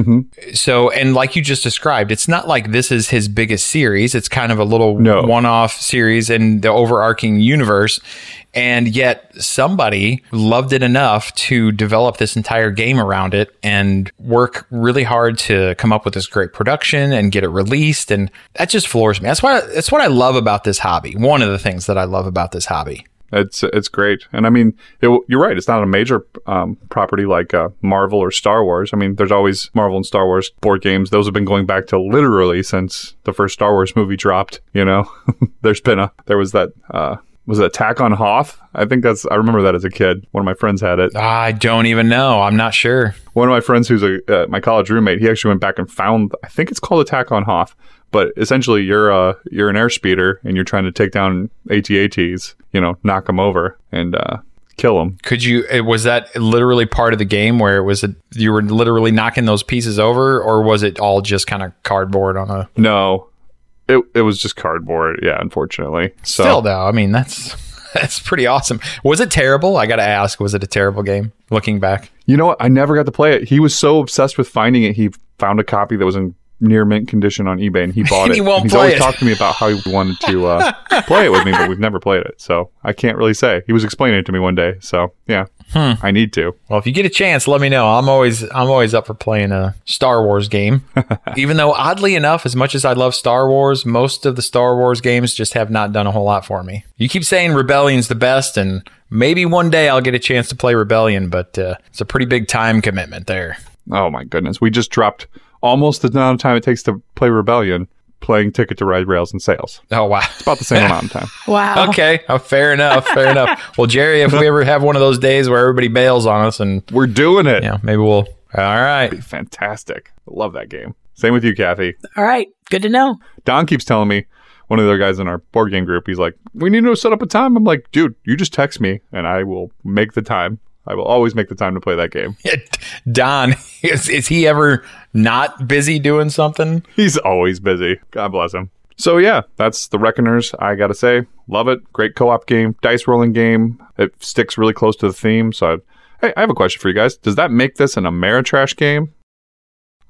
So, and like you just described, it's not like this is his biggest series. It's kind of a little No. one off series in the overarching universe. And yet somebody loved it enough to develop this entire game around it and work really hard to come up with this great production and get it released. And that just floors me. That's what, that's what I love about this hobby. One of the things that I love about this hobby. It's it's great, and I mean, it, you're right. It's not a major um, property like uh, Marvel or Star Wars. I mean, there's always Marvel and Star Wars board games. Those have been going back to literally since the first Star Wars movie dropped. You know, there's been a there was that uh, was it Attack on Hoth. I think that's I remember that as a kid. One of my friends had it. I don't even know. I'm not sure. One of my friends who's a uh, my college roommate, he actually went back and found. I think it's called Attack on Hoth. But essentially, you're uh you're an airspeeder and you're trying to take down ATATs. You know, knock them over and uh, kill them. Could you, was that literally part of the game where it was, a, you were literally knocking those pieces over or was it all just kind of cardboard on a, No, it it was just cardboard. Yeah, unfortunately. So Still, though, I mean, that's that's pretty awesome. Was it terrible? I got to ask, was it a terrible game looking back? you know what? I never got to play it. He was so obsessed with finding it. He found a copy that was in near mint condition on eBay, and he bought And it. he won't He's always it. talked to me about how he wanted to uh, play it with me, but we've never played it. So I can't really say. He was explaining it to me one day. So yeah, Hmm. I need to. Well, if you get a chance, let me know. I'm always I'm always up for playing a Star Wars game. Even though oddly enough, as much as I love Star Wars, most of the Star Wars games just have not done a whole lot for me. You keep saying Rebellion's the best and maybe one day I'll get a chance to play Rebellion, but uh, it's a pretty big time commitment there. Oh my goodness, we just dropped almost the amount of time it takes to play Rebellion, playing Ticket to Ride Rails and Sails. Oh wow. It's about the same amount of time. Wow. Okay, oh, fair enough, fair enough. Well, Jerry, if we ever have one of those days where everybody bails on us, and We're doing it. yeah, maybe we'll. All right. Fantastic. Love that game. Same with you, Kathy. All right. Good to know. Don keeps telling me, one of the other guys in our board game group, he's like, we need to set up a time. I'm like, dude, you just text me and I will make the time. I will always make the time to play that game. Don, is, is he ever not busy doing something? He's always busy. God bless him. So yeah, that's the Reckoners. I gotta say, love it. Great co-op game, dice rolling game. It sticks really close to the theme. So, hey, I have a question for you guys. Does that make this an Ameritrash game?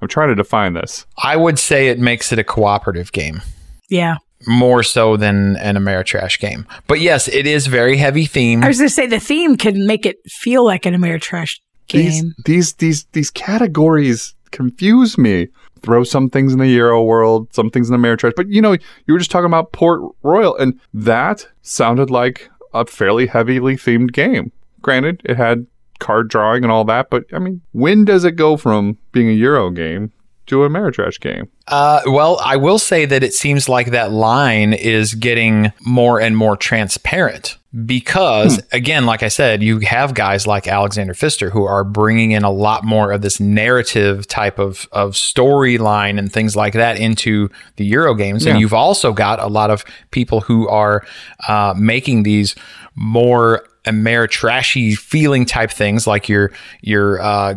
I'm trying to define this. I would say it makes it a cooperative game Yeah. More so than an Ameritrash game. But yes, it is very heavy theme. I was going to say the theme can make it feel like an Ameritrash These game. these these these categories confuse me. Throw some things in the Euro world, some things in the Ameritrash. But you know, you were just talking about Port Royal, and that sounded like a fairly heavily themed game. Granted, it had card drawing and all that, but I mean, when does it go from being a Euro game do a Ameritrash game. Uh, well, I will say that it seems like that line is getting more and more transparent because, again, like I said, you have guys like Alexander Pfister who are bringing in a lot more of this narrative type of, of storyline and things like that into the Euro games. And you've also got a lot of people who are uh, making these more Ameritrashy feeling type things, like you're you're uh,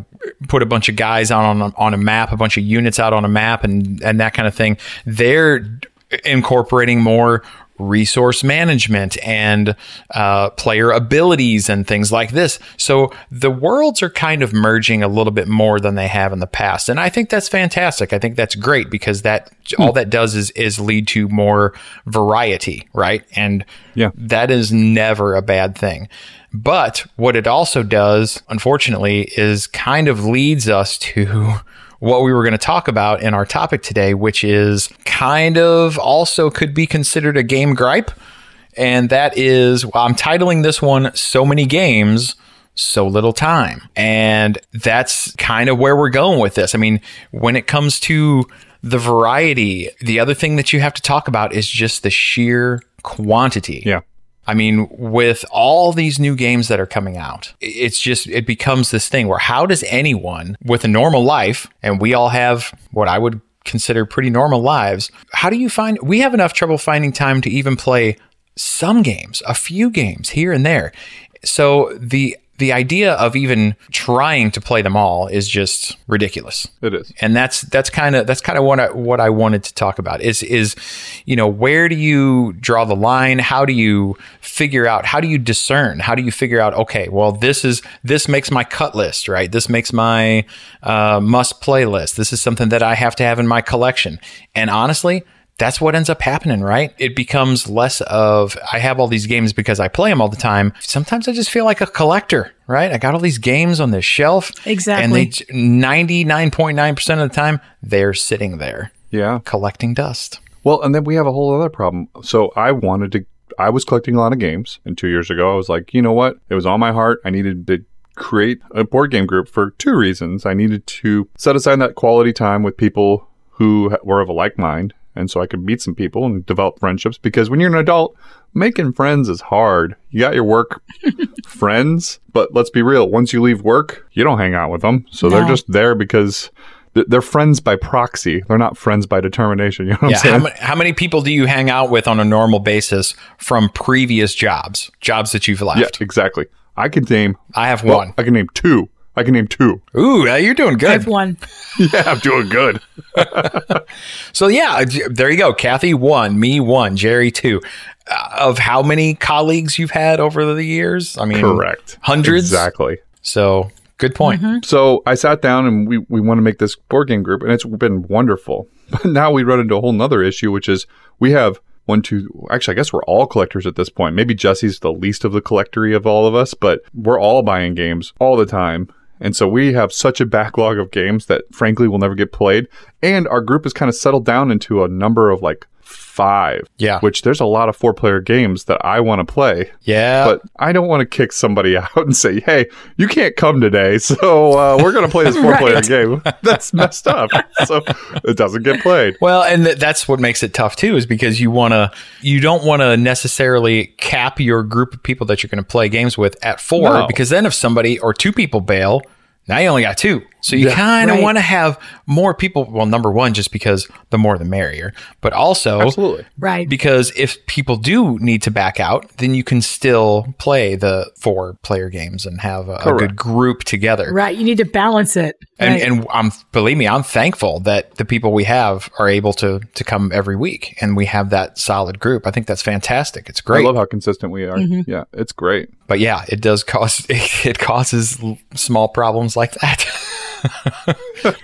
put a bunch of guys out on on a map, a bunch of units out on a map, and and that kind of thing. They're incorporating more resource management and uh, player abilities and things like this. So the worlds are kind of merging a little bit more than they have in the past, and I think that's fantastic. I think that's great because that all that does is is lead to more variety, right? And Yeah. that is never a bad thing. But what it also does, unfortunately, is kind of leads us to what we were going to talk about in our topic today, which is kind of also could be considered a game gripe. And that is, I'm titling this one So Many Games, So Little Time. And that's kind of where we're going with this. I mean, when it comes to the variety, the other thing that you have to talk about is just the sheer quantity. Yeah. I mean, with all these new games that are coming out, it's just, it becomes this thing where how does anyone with a normal life, and we all have what I would consider pretty normal lives, how do you find, we have enough trouble finding time to even play some games, a few games here and there. So the, the idea of even trying to play them all is just ridiculous. It is. and that's that's kind of that's kind of what I what I wanted to talk about is is you know where do you draw the line? How do you figure out how do you discern? How do you figure out okay well this is this makes my cut list right? This makes my uh, must play list. This is something that I have to have in my collection. And honestly that's what ends up happening, right? It becomes less of I have all these games because I play them all the time. Sometimes I just feel like a collector, right? I got all these games on this shelf. Exactly. And they 99.9% of the time, they're sitting there Yeah. collecting dust. Well, and then we have a whole other problem. So I wanted to, I was collecting a lot of games, and two years ago, I was like, you know what? It was on my heart. I needed to create a board game group for two reasons. I needed to set aside that quality time with people who were of a like mind, and so I could meet some people and develop friendships. Because when you're an adult, making friends is hard. You got your work friends, but let's be real. Once you leave work, you don't hang out with them. So they're just there because they're friends by proxy. They're not friends by determination. You know what Yeah. I'm saying? How, many, how many people do you hang out with on a normal basis from previous jobs, jobs that you've left? Yeah, exactly. I can name I have well, one. I can name two. I can name two. Ooh, uh, you're doing good. I have one. yeah, I'm doing good. So yeah, there you go. Kathy one, me one, Jerry two. Uh, of how many colleagues you've had over the years? I mean, Correct. hundreds. Exactly. So good point. So I sat down and we, we want to make this board game group, and it's been wonderful. But now we run into a whole nother issue, which is we have one, two. Actually, I guess we're all collectors at this point. Maybe Jesse's the least of the collectory of all of us, but we're all buying games all the time. And so we have such a backlog of games that frankly will never get played. And our group has kind of settled down into a number of like five. Yeah. Which there's a lot of four player games that I want to play. Yeah. But I don't want to kick somebody out and say, "Hey, you can't come today, so uh, we're going to play this four-player Right. game." That's messed up. So it doesn't get played. Well, and th- that's what makes it tough too, is because you want to, you don't want to necessarily cap your group of people that you're going to play games with at four, No. because then if somebody or two people bail, now you only got two. So you kind of Right. want to have more people. Well, number one, just because the more the merrier, but also Absolutely. Right. because if people do need to back out, then you can still play the four player games and have a, a good group together. Right. You need to balance it. And, Right. and I'm believe me, I'm thankful that the people we have are able to to come every week, and we have that solid group. I think that's fantastic. It's great. I love how consistent we are. Mm-hmm. Yeah, it's great. but yeah, it does cause it causes small problems like that.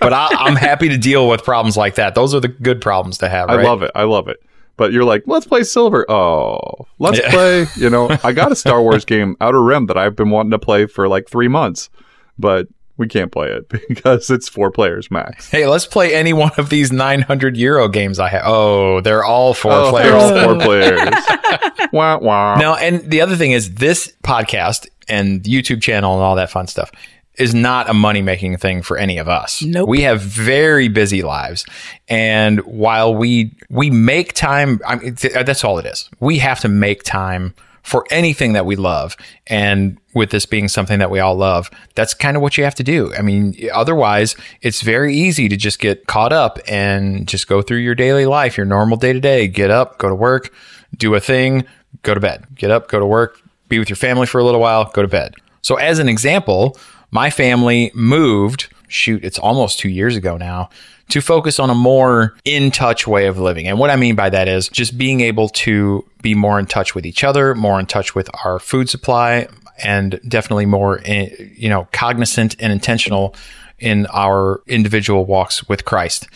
But I, I'm happy to deal with problems like that. Those are the good problems to have. I love it. I love it. But you're like, let's play Silver. Oh, let's Yeah. play. You know, I got a Star Wars game, Outer Rim, that I've been wanting to play for like three months, but we can't play it because it's four players max. Hey, let's play any one of these 900 euro games I have. Oh, they're all four Oh, players. they're all four players. wah, wah. Now, and the other thing is this podcast and YouTube channel and all that fun stuff. Is not a money making thing for any of us. Nope. We have very busy lives. And while we we make time, I mean, th- uh, that's all it is. We have to make time for anything that we love. And with this being something that we all love, that's kind of what you have to do. I mean, otherwise, it's very easy to just get caught up and just go through your daily life, your normal day to day, get up, go to work, do a thing, go to bed, get up, go to work, be with your family for a little while, go to bed. So, as an example, my family moved, shoot, it's almost two years ago now, to focus on a more in touch way of living. And what I mean by that is just being able to be more in touch with each other, more in touch with our food supply, and definitely more, eh, you know, cognizant and intentional in our individual walks with Christ.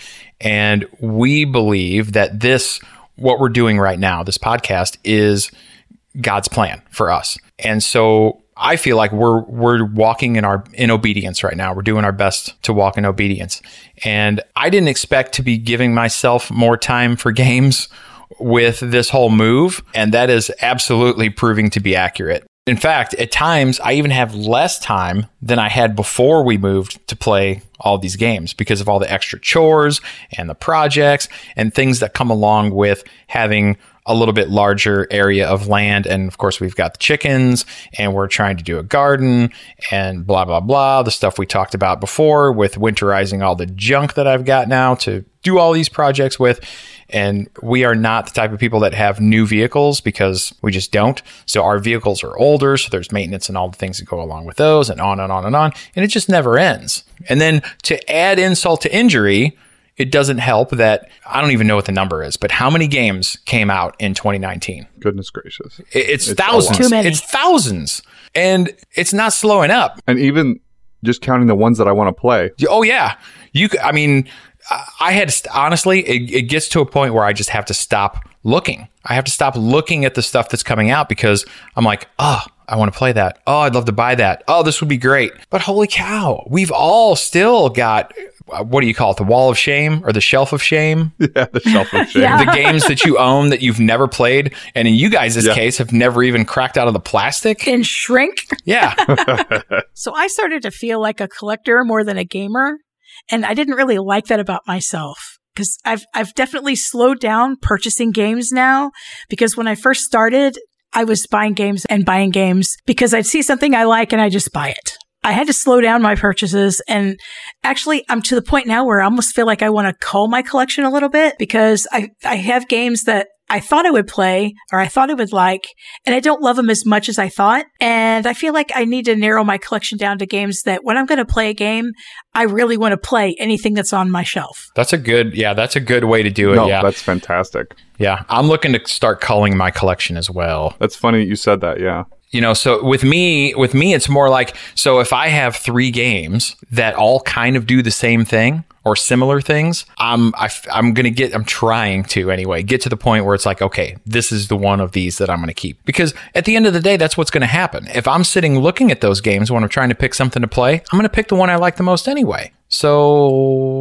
And we believe that this, what we're doing right now, this podcast is God's plan for us. And so I feel like we're we're walking in our in obedience right now. We're doing our best to walk in obedience. And I didn't expect to be giving myself more time for games with this whole move, and that is absolutely proving to be accurate. In fact, at times I even have less time than I had before we moved to play all these games because of all the extra chores and the projects and things that come along with having a little bit larger area of land. And of course, we've got the chickens and we're trying to do a garden and blah, blah, blah. The stuff we talked about before with winterizing all the junk that I've got now to do all these projects with. And we are not the type of people that have new vehicles because we just don't. So our vehicles are older. So there's maintenance and all the things that go along with those and on and on and on. And it just never ends. And then to add insult to injury, it doesn't help that I don't even know what the number is, but how many games came out in 2019? Goodness gracious. It's, It's thousands. Too many. It's thousands. And it's not slowing up. And even just counting the ones that I want to play. Oh yeah, you. c- I mean, I- I had honestly, it, it gets to a point where I just have to stop looking. I have to stop looking at the stuff that's coming out because I'm like, oh, I want to play that. Oh, I'd love to buy that. Oh, this would be great. But holy cow, we've all still got. Uh, What do you call it? The wall of shame or the shelf of shame? Yeah, the shelf of shame. Yeah. the games that you own that you've never played, and in you guys' Yeah. case, have never even cracked out of the plastic. And shrink. Yeah, So I started to feel like a collector more than a gamer. And I didn't really like that about myself because I've, I've definitely slowed down purchasing games now because when I first started, I was buying games and buying games because I'd see something I like and I just buy it. I had to slow down my purchases and actually I'm to the point now where I almost feel like I want to cull my collection a little bit because I, I have games that I thought I would play or I thought I would like and I don't love them as much as I thought. And I feel like I need to narrow my collection down to games that when I'm going to play a game, I really want to play anything that's on my shelf. that's a good. Yeah, that's a good way to do it. no, yeah, that's fantastic. yeah. I'm looking to start culling my collection as well. That's funny you said that. Yeah. You know so with me with me it's more like so if i have three games that all kind of do the same thing or similar things i'm I, am gonna get i'm trying to anyway get to the point where it's like okay this is the one of these that i'm gonna keep. Because at the end of the day that's what's gonna happen. If i'm sitting looking at those games when i'm trying to pick something to play i'm gonna pick the one i like the most anyway so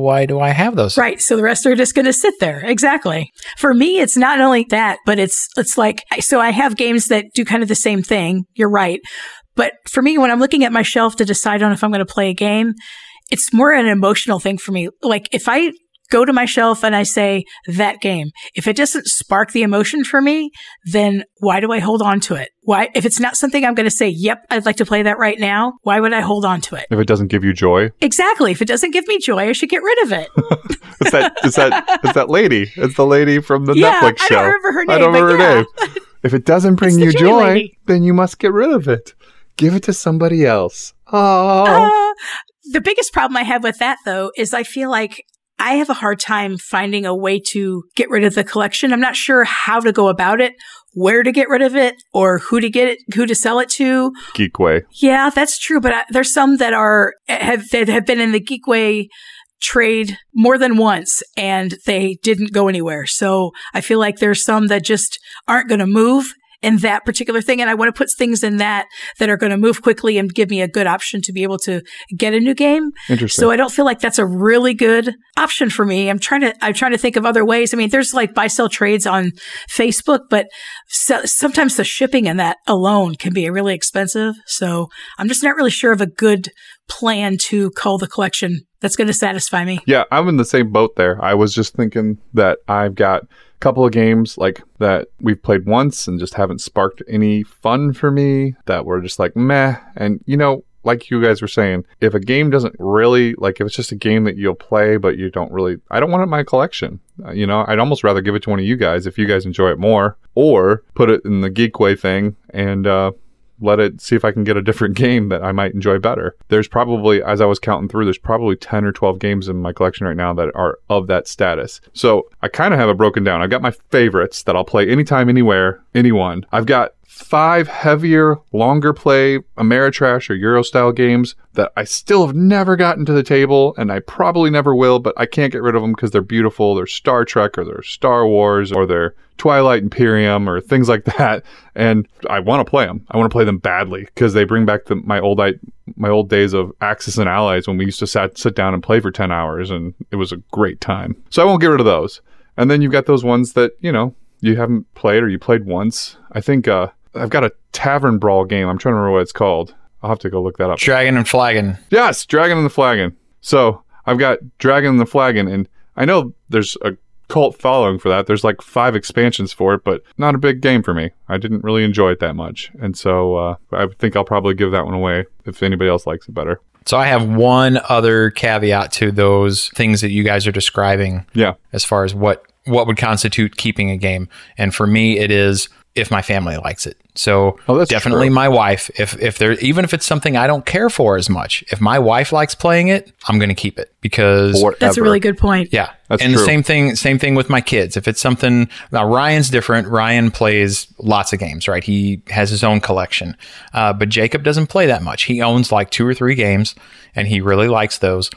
why do i have those Right. So the rest are just going to sit there. Exactly. For me, it's not only that, but it's, it's like, so I have games that do kind of the same thing. You're right. But for me, when I'm looking at my shelf to decide on if I'm going to play a game, it's more an emotional thing for me. Like if I go to my shelf and I say that game, if it doesn't spark the emotion for me, then why do I hold on to it? Why, if it's not something I'm going to say, yep, I'd like to play that right now, why would I hold on to it? If it doesn't give you joy, Exactly. If it doesn't give me joy, I should get rid of it. it's that it's that it's that lady. It's the lady from the Yeah, Netflix I show. don't remember her name. I don't remember her yeah. name. If it doesn't bring you joy, lady. then you must get rid of it. Give it to somebody else. Oh, Uh, the biggest problem I have with that though is I feel like I have a hard time finding a way to get rid of the collection. I'm not sure how to go about it, where to get rid of it, or who to get it, who to sell it to. geek way. Yeah, that's true. But I, there's some that are have that have been in the Geekway trade more than once and they didn't go anywhere. So I feel like there's some that just aren't going to move. In that particular thing. And I want to put things in that that are going to move quickly and give me a good option to be able to get a new game. Interesting. So I don't feel like that's a really good option for me. I'm trying to, I'm trying to think of other ways. I mean, there's like buy sell trades on Facebook, but so, sometimes the shipping in that alone can be really expensive. So I'm just not really sure of a good plan to cull the collection that's going to satisfy me. Yeah, I'm in the same boat there. I was just thinking that I've got couple of games like that we've played once and just haven't sparked any fun for me that were just like meh. And you know, like you guys were saying, if a game doesn't really like if it's just a game that you'll play but you don't really I don't want it in my collection. Uh, you know, I'd almost rather give it to one of you guys if you guys enjoy it more or put it in the Geekway thing and uh let it see if I can get a different game that I might enjoy better. There's probably, as I was counting through, there's probably 10 or 12 games in my collection right now that are of that status. So I kind of have it broken down. I've got my favorites that I'll play anytime, anywhere, anyone. I've got five heavier, longer play Ameritrash or Euro style games that I still have never gotten to the table and I probably never will, but I can't get rid of them because they're beautiful. They're Star Trek or they're Star Wars or they're Twilight Imperium or things like that. And I want to play them. I want to play them badly because they bring back the, my old I, my old days of Axis and Allies when we used to sat, sit down and play for 10 hours and it was a great time. So I won't get rid of those. And then you've got those ones that, you know, you haven't played or you played once. I think uh, I've got a tavern brawl game. I'm trying to remember what it's called. I'll have to go look that up. Dragon and Flagon. Yes, Dragon and the Flagon. So I've got Dragon and the Flagon, and I know there's a cult following for that. There's like five expansions for it, but not a big game for me. I didn't really enjoy it that much, and so uh, I think I'll probably give that one away if anybody else likes it better. So I have one other caveat to those things that you guys are describing Yeah, as far as what what would constitute keeping a game. And for me it is if my family likes it. So Oh, definitely true. my wife. If if there even if it's something I don't care for as much, if my wife likes playing it, I'm going to keep it because forever. That's a really good point. yeah. That's and the same thing same thing with my kids. If it's something now Ryan's different. Ryan plays lots of games, right? He has his own collection. Uh, but Jacob doesn't play that much. He owns like two or three games and he really likes those.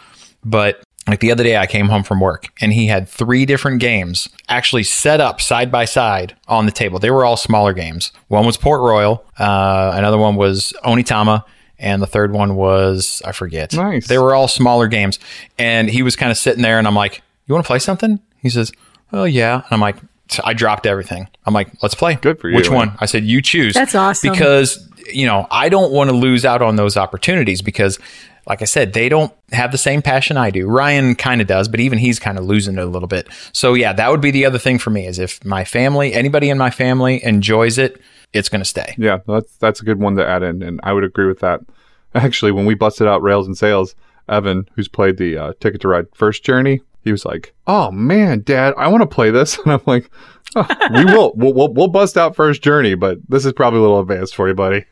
But like the other day I came home from work and he had three different games actually set up side by side on the table. They were all smaller games. One was Port Royal, uh, another one was Onitama, and the third one was I forget. Nice. They were all smaller games. And he was kind of sitting there and I'm like, You want to play something? He says, Oh yeah. And I'm like, I dropped everything. I'm like, let's play. Good for you. Which one? I said, you choose. That's awesome. Because, you know, I don't want to lose out on those opportunities because, like I said, they don't have the same passion I do. Ryan kind of does, but even he's kind of losing it a little bit. So, yeah, that would be the other thing for me is if my family, anybody in my family enjoys it, it's going to stay. Yeah, that's that's a good one to add in, and I would agree with that. Actually, when we busted out Rails and Sails, Evan, who's played the uh, Ticket to Ride First Journey, he was like, "Oh man, Dad, I want to play this," and I'm like, oh, "We will, we'll, we'll, we'll bust out First Journey, but this is probably a little advanced for you, buddy."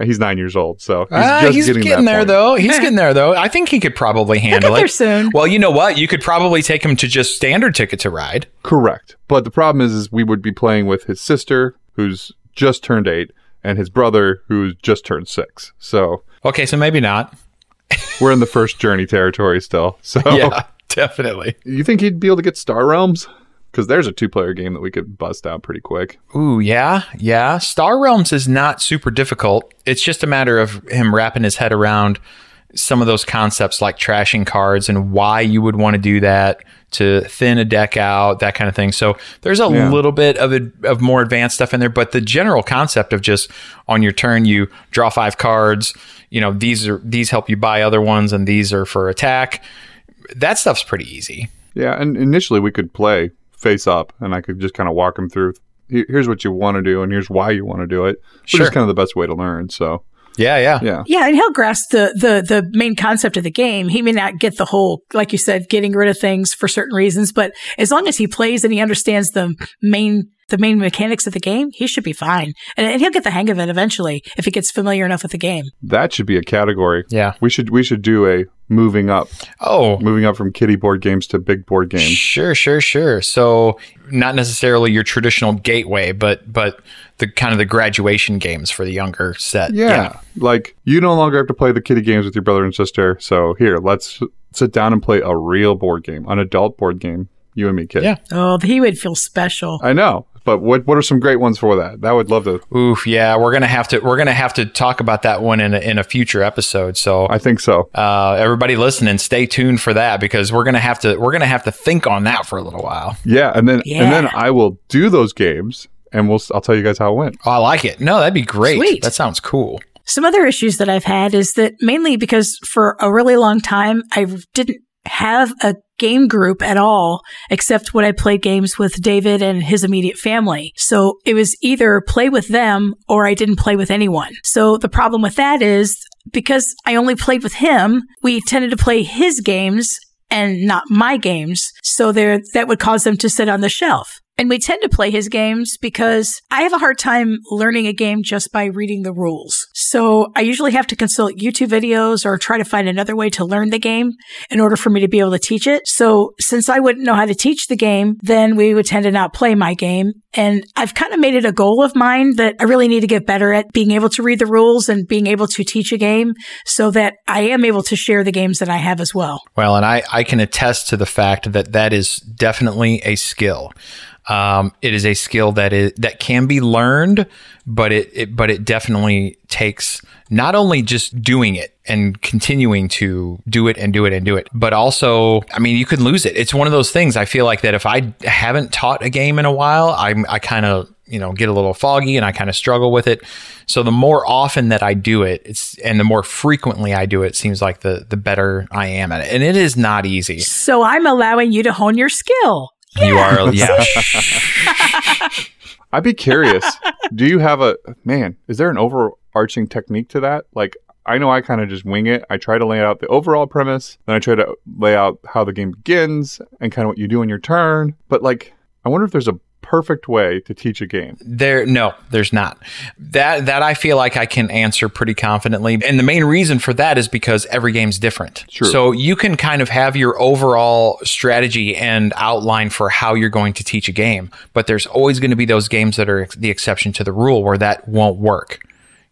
And he's nine years old, so he's ah, just he's getting, getting, there point. though. He's getting there though. I think he could probably handle it. soon. Well, you know what? You could probably take him to just standard ticket to ride. Correct, but the problem is, is we would be playing with his sister, who's just turned eight, and his brother, who's just turned six. So Okay, so maybe not. we're in the First Journey territory still. So Yeah, definitely. You think he'd be able to get Star Realms? Because there's a two-player game that we could bust out pretty quick. Ooh, yeah, yeah. Star Realms is not super difficult. It's just a matter of him wrapping his head around some of those concepts like trashing cards and why you would want to do that to thin a deck out, that kind of thing. So there's a Yeah. little bit of a, of more advanced stuff in there, but the general concept of just on your turn you draw five cards, you know, these are these help you buy other ones and these are for attack. That stuff's pretty easy. Yeah, and initially we could play face up, and I could just kind of walk him through. Here's what you want to do, and here's why you want to do it. Which Sure. is kind of the best way to learn. So Yeah, yeah. yeah, Yeah, and he'll grasp the, the the main concept of the game. He may not get the whole, like you said, getting rid of things for certain reasons, but as long as he plays and he understands the main the main mechanics of the game, he should be fine, and, and he'll get the hang of it eventually if he gets familiar enough with the game. that should be a category. Yeah. We should we should do a moving up, Oh, moving up from kitty board games to big board games. Sure, sure, sure. So not necessarily your traditional gateway, but but the kind of the graduation games for the younger set. Yeah. Like you no longer have to play the kitty games with your brother and sister. So here, let's sit down and play a real board game, an adult board game. You and me, kid. Yeah. Oh, he would feel special. I know. But what what are some great ones for that? That would love to. Oof, yeah, we're gonna have to we're gonna have to talk about that one in a, in a future episode. So I think so. uh, everybody listening, stay tuned for that because we're gonna have to we're gonna have to think on that for a little while. Yeah, and then yeah. and then I will do those games, and we'll I'll tell you guys how it went. Oh, I like it. No, that'd be great. Sweet. That sounds cool. Some other issues that I've had is that mainly because for a really long time, I didn't have a game group at all, except when I played games with David and his immediate family. So it was either play with them or I didn't play with anyone. So the problem with that is because I only played with him, we tended to play his games and not my games. So there, that would cause them to sit on the shelf. And we tend to play his games because I have a hard time learning a game just by reading the rules. So I usually have to consult YouTube videos or try to find another way to learn the game in order for me to be able to teach it. So since I wouldn't know how to teach the game, then we would tend to not play my game. And I've kind of made it a goal of mine that I really need to get better at being able to read the rules and being able to teach a game so that I am able to share the games that I have as well. Well, and I, I can attest to the fact that that is definitely a skill. Um, it is a skill that is that can be learned, but it, it but it definitely takes not only just doing it and continuing to do it and do it and do it, but also, I mean, you can lose it. It's one of those things. I feel like that if I haven't taught a game in a while, I'm I kind of you know get a little foggy and I kind of struggle with it. So the more often that I do it, it's and the more frequently I do it, seems like the the better I am at it. And it is not easy. So I'm allowing you to hone your skill. You are yeah. I'd be curious. do you have a man? Is there an overarching technique to that? Like, I know I kind of just wing it. I try to lay out the overall premise, then I try to lay out how the game begins and kind of what you do in your turn. But like, I wonder if there's a perfect way to teach a game. There, no, there's not. That that I feel like I can answer pretty confidently, and the main reason for that is because every game's different. True. So you can kind of have your overall strategy and outline for how you're going to teach a game, but there's always going to be those games that are ex- the exception to the rule where that won't work.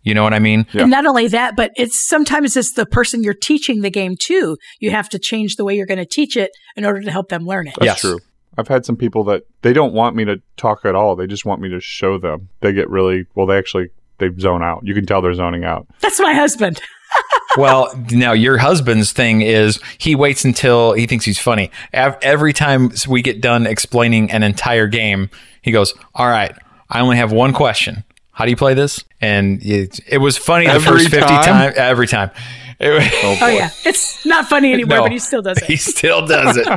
You know what I mean? Yeah. And not only that, but it's sometimes it's the person you're teaching the game to. You have to change the way you're going to teach it in order to help them learn it. That's Yes. true. I've had some people that they don't want me to talk at all. They just want me to show them. They get really well. They actually they zone out. You can tell they're zoning out. That's my husband. Well, now your husband's thing is he waits until he thinks he's funny. Every time we get done explaining an entire game, he goes, "All right, I only have one question. How do you play this?" And it, it was funny the Every first fifty time? times. Every time. It- Oh, Oh yeah, it's not funny anymore, No. but he still does it. he still does it.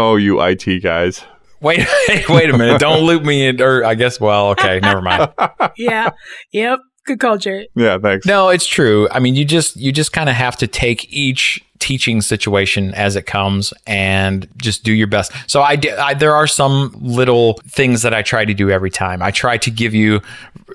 Oh, you IT guys. wait, wait a minute! Don't loop me in. Or I guess. Well, okay, never mind. yeah. Yep. Good call, Jerry. Yeah, thanks. No, it's true. I mean, you just you just kind of have to take each teaching situation as it comes and just do your best. So I, I there are some little things that I try to do every time. I try to give you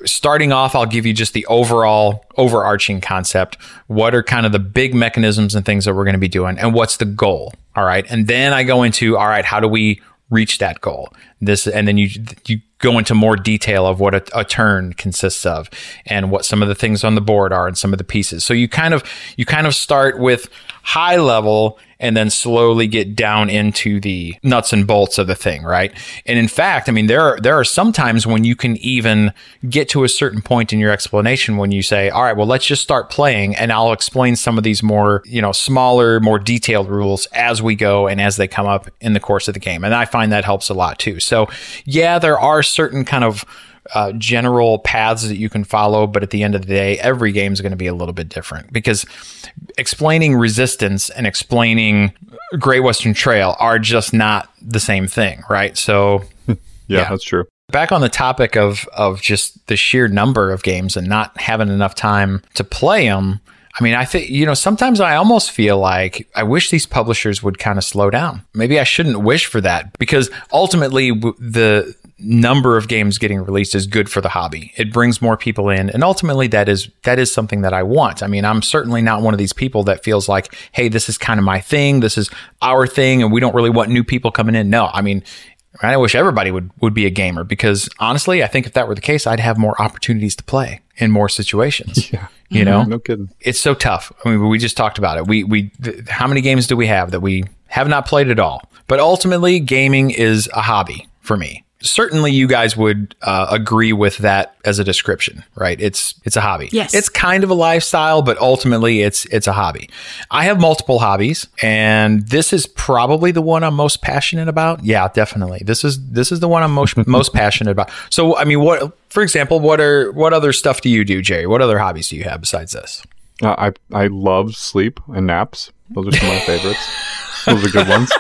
starting off I'll give you just the overall overarching concept. What are kind of the big mechanisms and things that we're going to be doing and what's the goal? All right? And then I go into all right, how do we reach that goal? This and then you you go into more detail of what a, a turn consists of and what some of the things on the board are and some of the pieces. So you kind of you kind of start with high level and then slowly get down into the nuts and bolts of the thing, right? And in fact, I mean there are there are some times when you can even get to a certain point in your explanation when you say, "All right, well let's just start playing and I'll explain some of these more, you know, smaller, more detailed rules as we go and as they come up in the course of the game." And I find that helps a lot too. So, yeah, there are certain kind of uh, general paths that you can follow, but at the end of the day, every game is going to be a little bit different because explaining resistance and explaining Great Western Trail are just not the same thing, right? So, Yeah, Yeah. that's true. back on the topic of of just the sheer number of games and not having enough time to play them. I mean, I think you know sometimes I almost feel like I wish these publishers would kind of slow down. Maybe I shouldn't wish for that because ultimately w- the number of games getting released is good for the hobby. It brings more people in and ultimately that is that is something that I want. I mean, I'm certainly not one of these people that feels like, "Hey, this is kind of my thing. This is our thing and we don't really want new people coming in." No, I mean, I wish everybody would, would be a gamer because honestly, I think if that were the case, I'd have more opportunities to play in more situations. Yeah. You mm-hmm. know, No kidding. it's so tough. I mean, we just talked about it. We, we, th- how many games do we have that we Have not played at all. But ultimately, gaming is a hobby for me. Certainly, you guys would uh, agree with that as a description, right? It's it's a hobby. Yes. it's kind of a lifestyle, but ultimately, it's it's a hobby. I have multiple hobbies, and this is probably the one I'm most passionate about. Yeah, definitely. This is this is the one I'm most most passionate about. So, I mean, what, for example, what are what other stuff do you do, Jerry? What other hobbies do you have besides this? Uh, I I love sleep and naps. Those are some of my favorites. Those are good ones.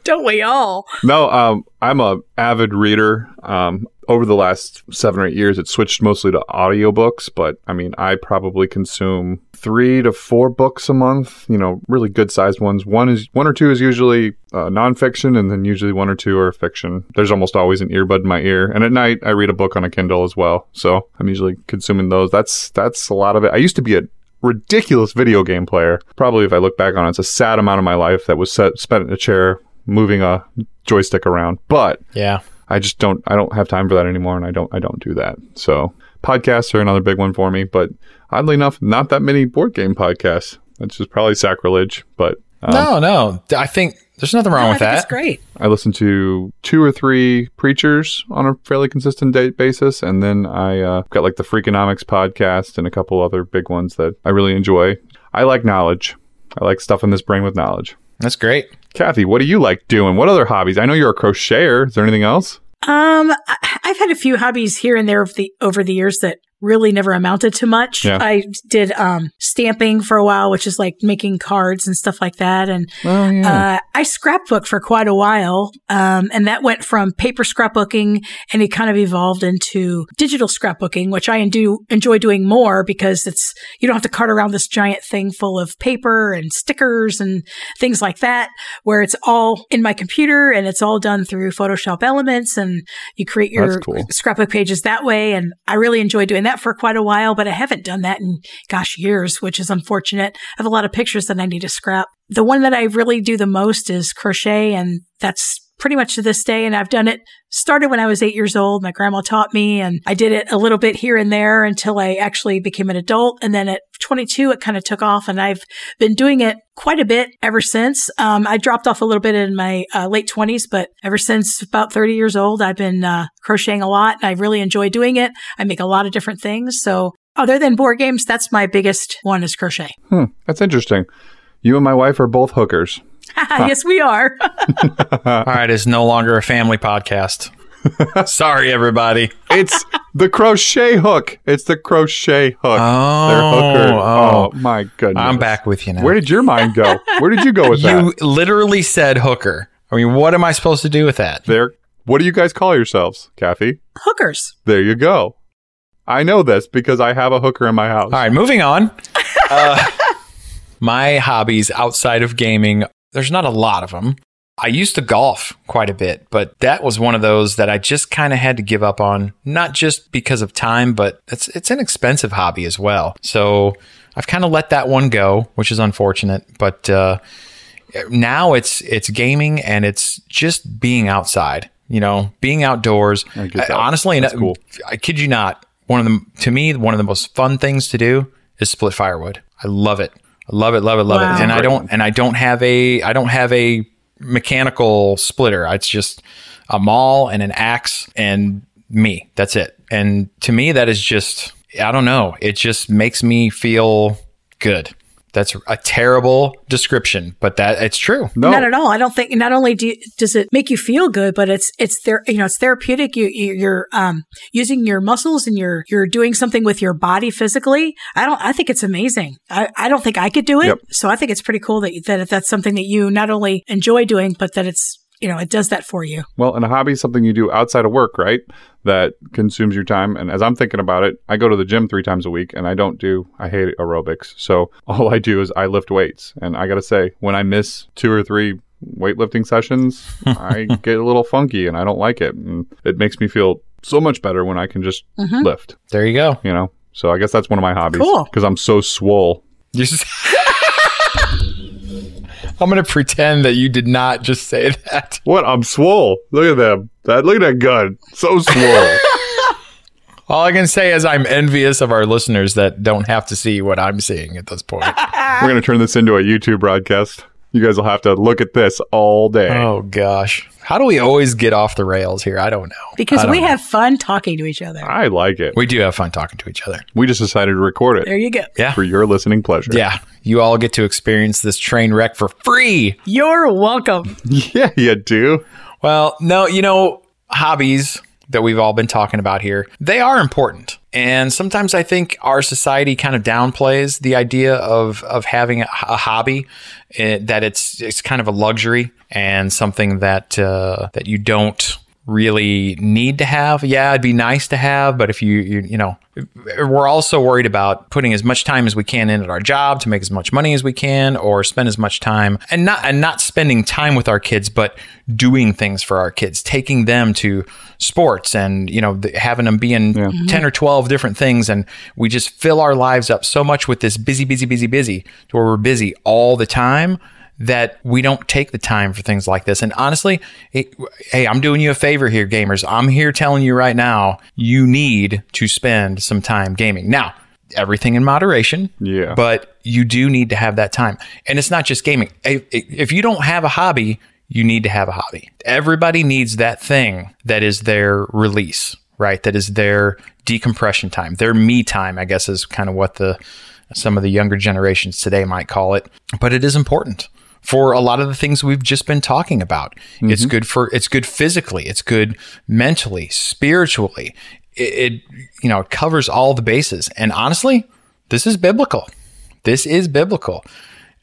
Don't we all? No, um, I'm a avid reader. Um, over the last seven or eight years, it switched mostly to audiobooks, but I mean, I probably consume three to four books a month. You know, really good sized ones. One is one or two is usually uh, nonfiction, and then usually one or two are fiction. There's almost always an earbud in my ear, and at night I read a book on a Kindle as well. So I'm usually consuming those. That's that's a lot of it. I used to be a ridiculous video game player. Probably, if I look back on it, it's a sad amount of my life that was set, spent in a chair moving a joystick around. But Yeah. I just don't I don't have time for that anymore and I don't I don't do that. So podcasts are another big one for me, but oddly enough, not that many board game podcasts. That's just probably sacrilege, but um, No, no. I think there's nothing wrong No, I with think that. it's great. I listen to two or three preachers on a fairly consistent date basis, and then I uh, got like the Freakonomics podcast and a couple other big ones that I really enjoy. I like knowledge. I like stuffing this brain with knowledge. That's great. Kathy, what do you like doing? What other hobbies? I know you're a crocheter. Is there anything else? Um, I- I've had a few hobbies here and there over the over the years that really never amounted to much. Yeah. I did um stamping for a while, which is like making cards and stuff like that. And Oh yeah. uh, I scrapbooked for quite a while, um, and that went from paper scrapbooking, and it kind of evolved into digital scrapbooking, which I do enjoy doing more because it's you don't have to cart around this giant thing full of paper and stickers and things like that, where it's all in my computer and it's all done through Photoshop Elements, and you create your cool. scrapbook pages that way. And I really enjoy doing that for quite a while, but I haven't done that in gosh years, which is unfortunate. I have a lot of pictures that I need to scrap. The one that I really do the most is crochet, and that's pretty much to this day. And I've done it, started when I was eight years old. My grandma taught me, and I did it a little bit here and there until I actually became an adult. And then at 22, it kind of took off, and I've been doing it quite a bit ever since. Um, I dropped off a little bit in my uh, late 20s, but ever since about 30 years old, I've been uh, crocheting a lot, and I really enjoy doing it. I make a lot of different things. So other than board games, that's my biggest one is crochet. Hmm, that's interesting. You and my wife are both hookers. yes, we are. All right, it's no longer a family podcast. Sorry, everybody. It's the crochet hook. It's the crochet hook. Oh, oh. Oh, my goodness. I'm back with you now. Where did your mind go? Where did you go with you that? You literally said hooker. I mean, what am I supposed to do with that? There. What do you guys call yourselves, Kathy? Hookers. There you go. I know this because I have a hooker in my house. All right, moving on. Uh, my hobbies outside of gaming, there's not a lot of them. I used to golf quite a bit, but that was one of those that I just kind of had to give up on, not just because of time, but it's it's an expensive hobby as well. So I've kind of let that one go, which is unfortunate. But uh, now it's it's gaming and it's just being outside. You know, being outdoors. I honestly, That's cool. I kid you not. One of the to me one of the most fun things to do is split firewood. I love it. Love it, love it, love Wow. it. And I don't and I don't have a I don't have a mechanical splitter. It's just a maul and an axe and me. That's it. And to me that is just I don't know. It just makes me feel good. That's a terrible description, but that it's true. no. Not at all. I don't think. Not only do you, does it make you feel good, but it's it's there. You know, it's therapeutic. You, you you're um using your muscles and you're you're doing something with your body physically. I don't. I think it's amazing. I, I don't think I could do it. Yep. So I think it's pretty cool that that that's something that you not only enjoy doing, but that it's you know it does that for you. Well, and a hobby is something you do outside of work, right? That consumes your time. And as I'm thinking about it, I go to the gym three times a week and I don't do, I hate aerobics. So all I do is I lift weights. And I got to say, when I miss two or three weightlifting sessions, I get a little funky and I don't like it. And it makes me feel so much better when I can just Mhm. lift, There you go. you know? So I guess that's one of my hobbies. Cool. Because I'm so swole. I'm going to pretend that you did not just say that. What? I'm swole. Look at them. That, look at that gun. So swole. All I can say is I'm envious of our listeners that don't have to see what I'm seeing at this point. We're going to turn this into a YouTube broadcast. You guys will have to look at this all day. Oh gosh. How do we always get off the rails here? I don't know. Because don't we know. have fun talking to each other. I like it. we do have fun talking to each other. We just decided to record it There you go. Yeah. for your listening pleasure. Yeah. You all get to experience this train wreck for free. You're welcome. Yeah, you do. Well, no, you know, hobbies that we've all been talking about here, they are important. And sometimes I think our society kind of downplays the idea of, of having a, a hobby, eh, that it's it's kind of a luxury and something that uh, that you don't really need to have. Yeah, it'd be nice to have, but if you you, you know, we're also worried about putting as much time as we can in at our job to make as much money as we can or spend as much time and not and not spending time with our kids but doing things for our kids taking them to sports and you know th- having them be in 10 or 12 different things and we just fill our lives up so much with this busy busy busy busy to where we're busy all the time that we don't take the time for things like this. And honestly, it, hey, I'm doing you a favor here, gamers. I'm here telling you right now, you need to spend some time gaming. Now, everything in moderation. Yeah. But you do need to have that time. And it's not just gaming. If, if you don't have a hobby, you need to have a hobby. Everybody needs that thing that is their release, right? That is their decompression time, their me time, I guess is kind of what the some of the younger generations today might call it. But it is important for a lot of the things we've just been talking about. It's mm-hmm. good for it's good physically, it's good mentally, spiritually. It, it you know, it covers all the bases. And honestly, this is biblical. This is biblical.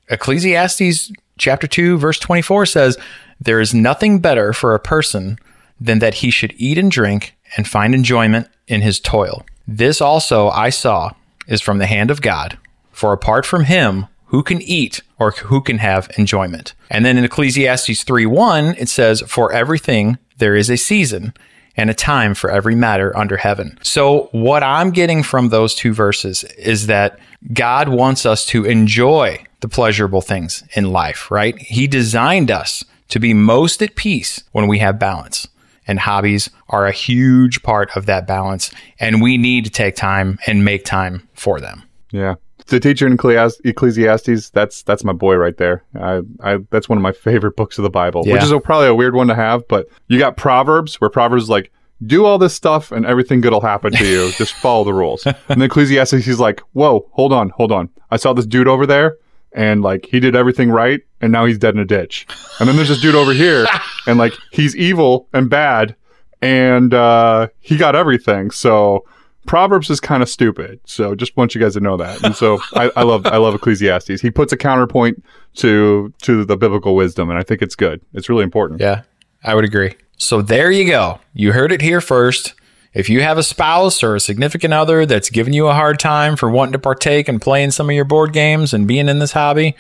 Ecclesiastes chapter 2 verse 24 says, "There is nothing better for a person than that he should eat and drink and find enjoyment in his toil." This also I saw is from the hand of God, for apart from him, who can eat or who can have enjoyment? And then in Ecclesiastes 3 1, it says, For everything there is a season and a time for every matter under heaven. So, what I'm getting from those two verses is that God wants us to enjoy the pleasurable things in life, right? He designed us to be most at peace when we have balance. And hobbies are a huge part of that balance. And we need to take time and make time for them. Yeah. The teacher in Ecclesiastes, Ecclesiastes that's that's my boy right there. I, I that's one of my favorite books of the Bible, Yeah. which is a, probably a weird one to have. But you got Proverbs, where Proverbs is like do all this stuff and everything good will happen to you. Just follow the rules. And then Ecclesiastes, he's like, whoa, hold on, hold on. I saw this dude over there, and like he did everything right, and now he's dead in a ditch. And then there's this dude over here, and like he's evil and bad, and uh, he got everything. So Proverbs is kind of stupid. So just want you guys to know that. And so I, I love I love Ecclesiastes. He puts a counterpoint to to the biblical wisdom, and I think it's good. It's really important. Yeah, I would agree. So there you go. You heard it here first. If you have a spouse or a significant other that's giving you a hard time for wanting to partake and playing some of your board games and being in this hobby,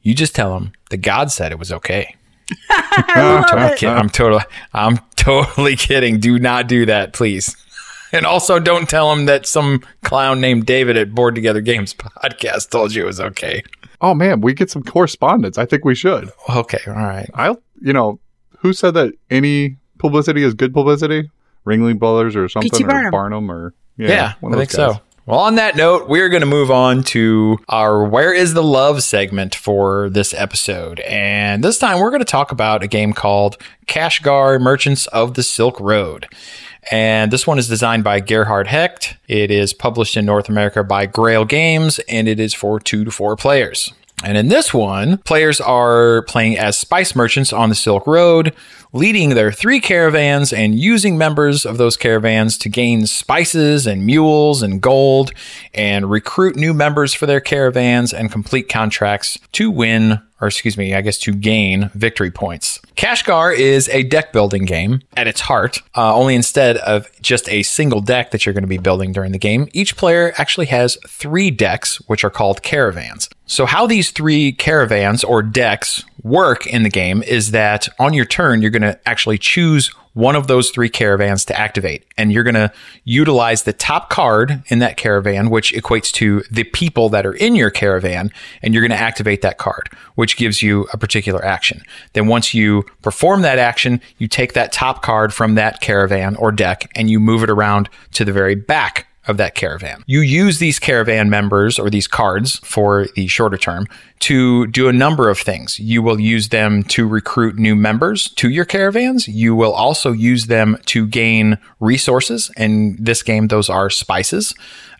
you just tell them that God said it was okay. I love I'm it. kidding. I'm totally, I'm totally kidding. Do not do that, please. And also, don't tell them that some clown named David at Board Together Games podcast told you it was okay. Oh man, we get some correspondence. I think we should. Okay, all right. I'll, you know who said that any publicity is good publicity? Ringling Brothers or something, P.T. or Barnum. Barnum, or yeah, Yeah, one I think guys. so. Well, on that note, we're going to move on to our Where is the Love segment for this episode. And this time we're going to talk about a game called Kashgar Merchants of the Silk Road. And this one is designed by Gerhard Hecht. It is published in North America by Grail Games, and it is for two to four players. And in this one, players are playing as spice merchants on the Silk Road, leading their three caravans and using members of those caravans to gain spices and mules and gold and recruit new members for their caravans and complete contracts to win or excuse me, I guess to gain victory points. Kashgar is a deck building game at its heart, uh, only instead of just a single deck that you're going to be building during the game, each player actually has three decks, which are called caravans. So, how these three caravans or decks work in the game is that on your turn, you're going to actually choose one of those three caravans to activate. And you're going to utilize the top card in that caravan, which equates to the people that are in your caravan. And you're going to activate that card, which gives you a particular action. Then once you perform that action, you take that top card from that caravan or deck and you move it around to the very back of that caravan. You use these caravan members or these cards for the shorter term to do a number of things. You will use them to recruit new members to your caravans. You will also use them to gain resources. In this game, those are spices.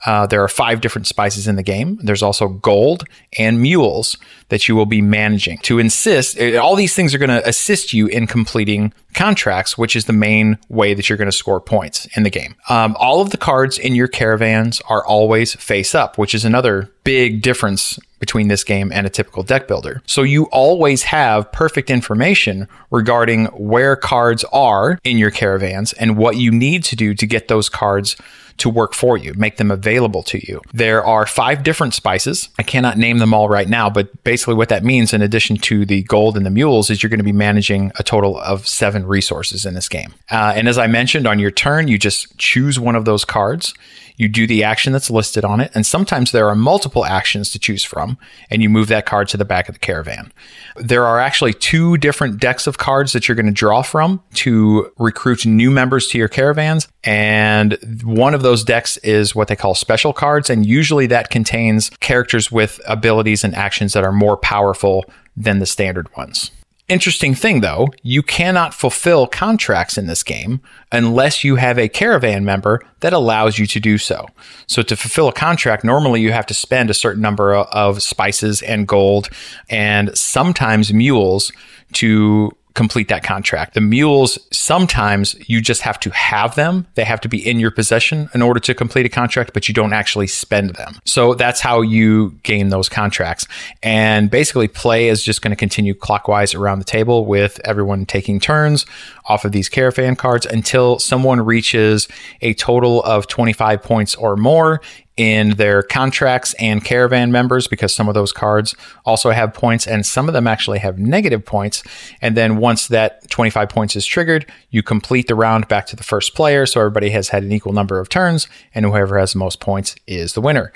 Uh, there are five different spices in the game. There's also gold and mules that you will be managing to insist. eh, All these things are going to assist you in completing contracts, which is the main way that you're going to score points in the game. Um, all of the cards in your caravans are always face up, which is another big difference between this game and a typical deck builder. So you always have perfect information regarding where cards are in your caravans and what you need to do to get those cards to work for you, make them available to you. There are five different spices. I cannot name them all right now, but basically what that means, in addition to the gold and the mules, is you're going to be managing a total of seven resources in this game. Uh, and as I mentioned, on your turn, you just choose one of those cards. You do the action that's listed on it, and sometimes there are multiple actions to choose from, and you move that card to the back of the caravan. There are actually two different decks of cards that you're going to draw from to recruit new members to your caravans, and one of those decks is what they call special cards, and usually that contains characters with abilities and actions that are more powerful than the standard ones. Interesting thing though, you cannot fulfill contracts in this game unless you have a caravan member that allows you to do so. So to fulfill a contract, normally you have to spend a certain number of spices and gold and sometimes mules to complete that contract. The mules, sometimes you just have to have them. They have to be in your possession in order to complete a contract, but you don't actually spend them. So that's how you gain those contracts. And basically, play is just going to continue clockwise around the table with everyone taking turns off of these caravan cards until someone reaches a total of 25 points or more in their contracts and caravan members because some of those cards also have points and some of them actually have negative points. And then once that 25 points is triggered, you complete the round back to the first player. So everybody has had an equal number of turns, and whoever has the most points is the winner.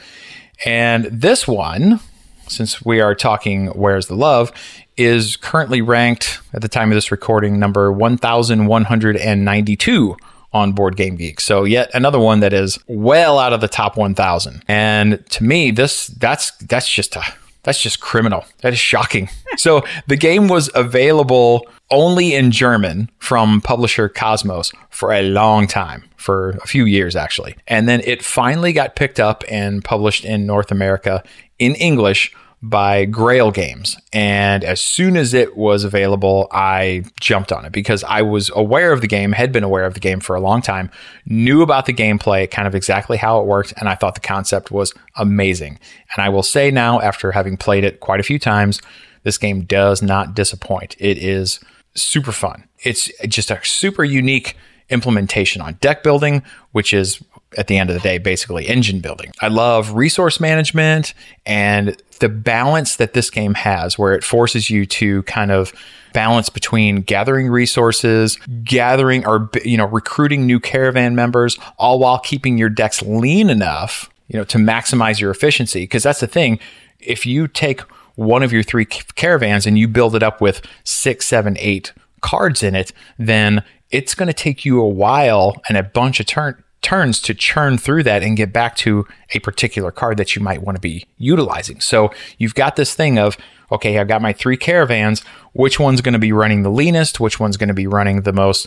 And this one, since we are talking Where's the Love, is currently ranked at the time of this recording number 1192 on Board Game Geek. So yet another one that is well out of the top 1000. And to me this that's that's just a that's just criminal. That is shocking. so the game was available only in German from publisher Kosmos for a long time, for a few years actually. And then it finally got picked up and published in North America in English by Grail Games. And as soon as it was available, I jumped on it because I was aware of the game, had been aware of the game for a long time, knew about the gameplay, kind of exactly how it worked, and I thought the concept was amazing. And I will say now, after having played it quite a few times, this game does not disappoint. It is super fun. It's just a super unique implementation on deck building, which is at the end of the day, basically engine building. I love resource management and the balance that this game has, where it forces you to kind of balance between gathering resources, gathering or, you know, recruiting new caravan members, all while keeping your decks lean enough, you know, to maximize your efficiency. Cause that's the thing. If you take one of your three caravans and you build it up with six, seven, eight cards in it, then it's going to take you a while and a bunch of turn turns to churn through that and get back to a particular card that you might want to be utilizing. So you've got this thing of, okay, I've got my three caravans. Which one's going to be running the leanest? Which one's going to be running the most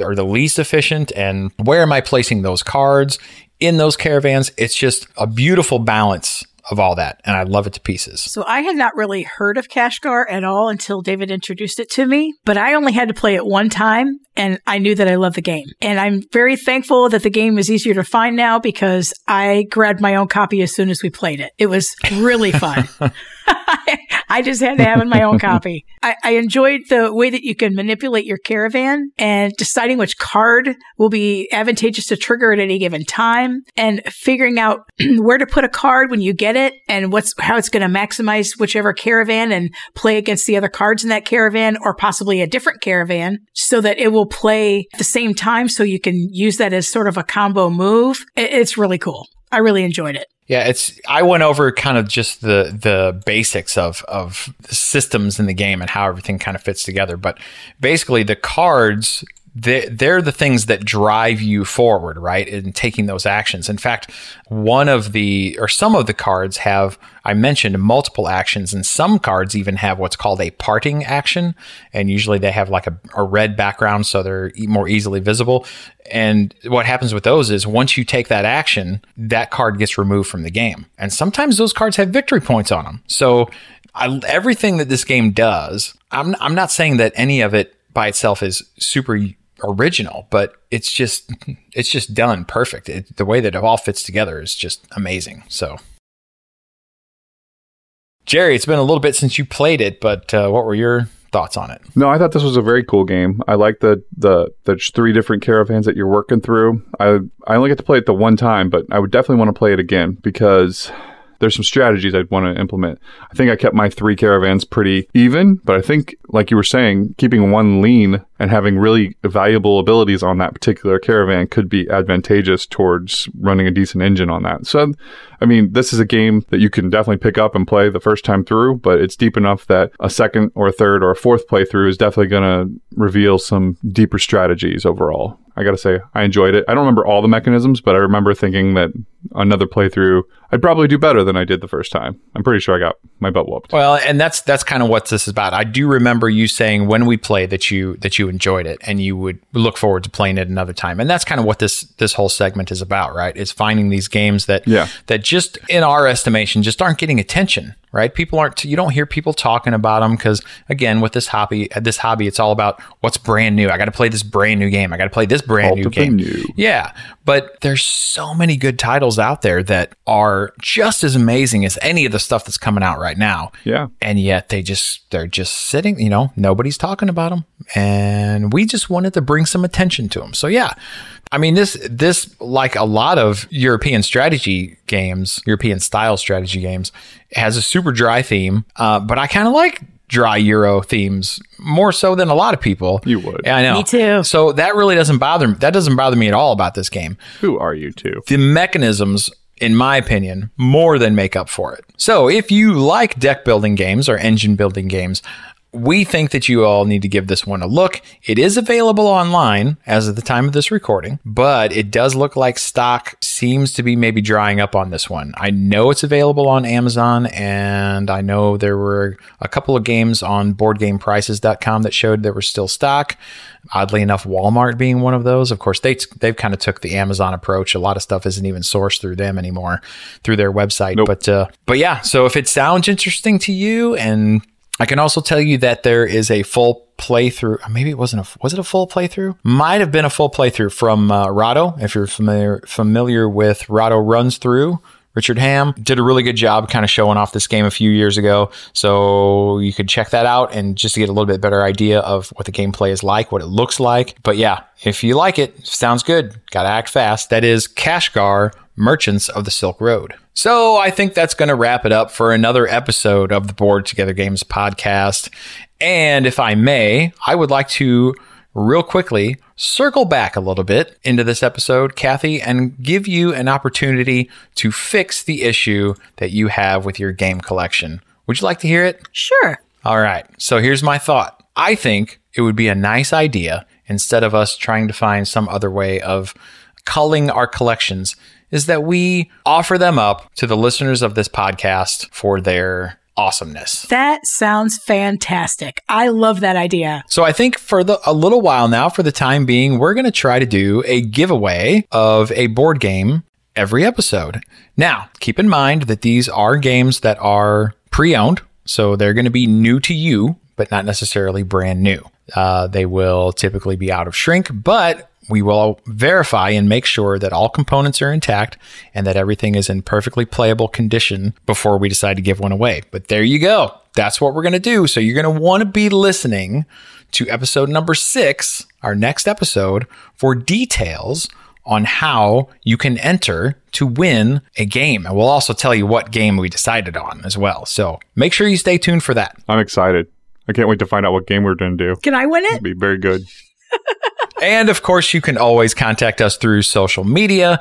or the least efficient? And where am I placing those cards in those caravans? It's just a beautiful balance of all that. And I love it to pieces. So I had not really heard of Kashgar at all until David introduced it to me, but I only had to play it one time and I knew that I loved the game. And I'm very thankful that the game is easier to find now because I grabbed my own copy as soon as we played it. It was really fun. I just had to have my own copy. I, I, enjoyed the way that you can manipulate your caravan and deciding which card will be advantageous to trigger at any given time and figuring out where to put a card when you get it and what's how it's going to maximize whichever caravan and play against the other cards in that caravan or possibly a different caravan so that it will play at the same time so you can use that as sort of a combo move. It's really cool. I really enjoyed it. Yeah, it's I went over kind of just the the basics of of systems in the game and how everything kind of fits together, but basically the cards they're, they're the things that drive you forward, right? In taking those actions. In fact, one of the, or some of the cards have, I mentioned multiple actions, and some cards even have what's called a parting action. And usually they have like a, a red background, so they're more easily visible. And what happens with those is once you take that action, that card gets removed from the game. And sometimes those cards have victory points on them. So I, everything that this game does, I'm, I'm not saying that any of it by itself is super original, but it's just it's just done perfect. It, the way that it all fits together is just amazing. So, Jerry, it's been a little bit since you played it, but uh, what were your thoughts on it? No, I thought this was a very cool game. I like the the the three different caravans that you're working through. I I only get to play it the one time, but I would definitely want to play it again because there's some strategies I'd want to implement. I think I kept my three caravans pretty even, but I think, like you were saying, keeping one lean and having really valuable abilities on that particular caravan could be advantageous towards running a decent engine on that. So, I mean, this is a game that you can definitely pick up and play the first time through, but it's deep enough that a second or a third or a fourth playthrough is definitely going to reveal some deeper strategies overall. I got to say, I enjoyed it. I don't remember all the mechanisms, but I remember thinking that another playthrough, I'd probably do better than I did the first time. I'm pretty sure I got my butt whooped. Well, and that's that's kind of what this is about. I do remember you saying when we played that you that you enjoyed it and you would look forward to playing it another time. And that's kind of what this this whole segment is about, right? Is finding these games that Yeah. that just in our estimation just aren't getting attention right? People aren't you don't hear people talking about them because again with this hobby this hobby it's all about what's brand new. I got to play this brand new game. I got to play this brand new game. new. yeah but there's so many good titles out there that are just as amazing as any of the stuff that's coming out right now. Yeah. and yet they just they're just sitting you know nobody's talking about them and we just wanted to bring some attention to them so yeah i mean this this like a lot of european strategy games european style strategy games has a super dry theme uh, but i kind of like dry euro themes more so than a lot of people You would. yeah i know Me too. so that really doesn't bother me that doesn't bother me at all about this game Who are you two? the mechanisms, in my opinion, more than make up for it. So if you like deck building games or engine building games, we think that you all need to give this one a look. It is available online as of the time of this recording, but it does look like stock seems to be maybe drying up on this one. I know it's available on Amazon, and I know there were a couple of games on boardgameprices.com that showed there was still stock. Oddly enough, Walmart being one of those. Of course, they they've kind of took the Amazon approach. A lot of stuff isn't even sourced through them anymore, through their website. Nope. But uh, but yeah, so if it sounds interesting to you, and I can also tell you that there is a full playthrough. Maybe it wasn't a was it a full playthrough? Might have been a full playthrough from uh, Rahdo. If you're familiar familiar with Rahdo runs through. Richard Ham did a really good job kind of showing off this game a few years ago. So you could check that out and just to get a little bit better idea of what the gameplay is like, what it looks like. But yeah, if you like it, sounds good. Gotta act fast. That is Kashgar, Merchants of the Silk Road. So I think that's going to wrap it up for another episode of the Board Together Games podcast. And if I may, I would like to real quickly circle back a little bit into this episode, Kathy, and give you an opportunity to fix the issue that you have with your game collection. Would you like to hear it? Sure. All right. So here's my thought. I think it would be a nice idea instead of us trying to find some other way of culling our collections is that we offer them up to the listeners of this podcast for their awesomeness. That sounds fantastic. I love that idea. So I think for the a little while now, for the time being, we're going to try to do a giveaway of a board game every episode. Now, keep in mind that these are games that are pre-owned, so they're going to be new to you, but not necessarily brand new. Uh, they will typically be out of shrink, but we will verify and make sure that all components are intact and that everything is in perfectly playable condition before we decide to give one away. But there you go. That's what we're going to do. So you're going to want to be listening to episode number six, our next episode, for details on how you can enter to win a game. And we'll also tell you what game we decided on as well. So make sure you stay tuned for that. I'm excited. I can't wait to find out what game we're going to do. Can I win it? It'll be very good. And of course, you can always contact us through social media.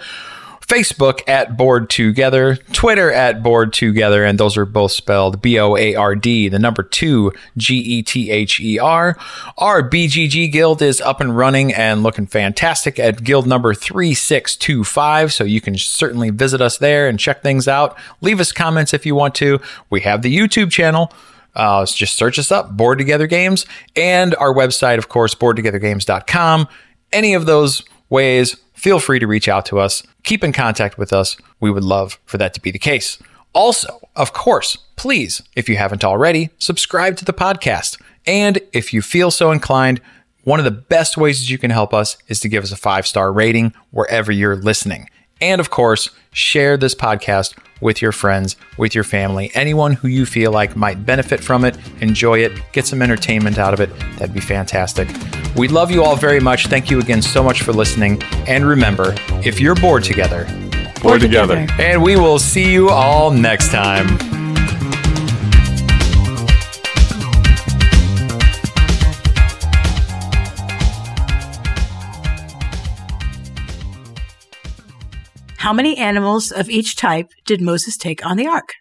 Facebook at Board Together, Twitter at Board Together, and those are both spelled B O A R D, the number two, G E T H E R. Our BGG guild is up and running and looking fantastic at guild number 3625, so you can certainly visit us there and check things out. Leave us comments if you want to. We have the YouTube channel. Uh, just search us up, Board Together Games, and our website, of course, boardtogethergames.com. Any of those ways, feel free to reach out to us. Keep in contact with us. We would love for that to be the case. Also, of course, please, if you haven't already, subscribe to the podcast. And if you feel so inclined, one of the best ways that you can help us is to give us a five star rating wherever you're listening. And of course, share this podcast with your friends, with your family, anyone who you feel like might benefit from it, enjoy it, get some entertainment out of it. That'd be fantastic. We love you all very much. Thank you again so much for listening. And remember, if you're bored together, Board together. and we will see you all next time. How many animals of each type did Moses take on the ark?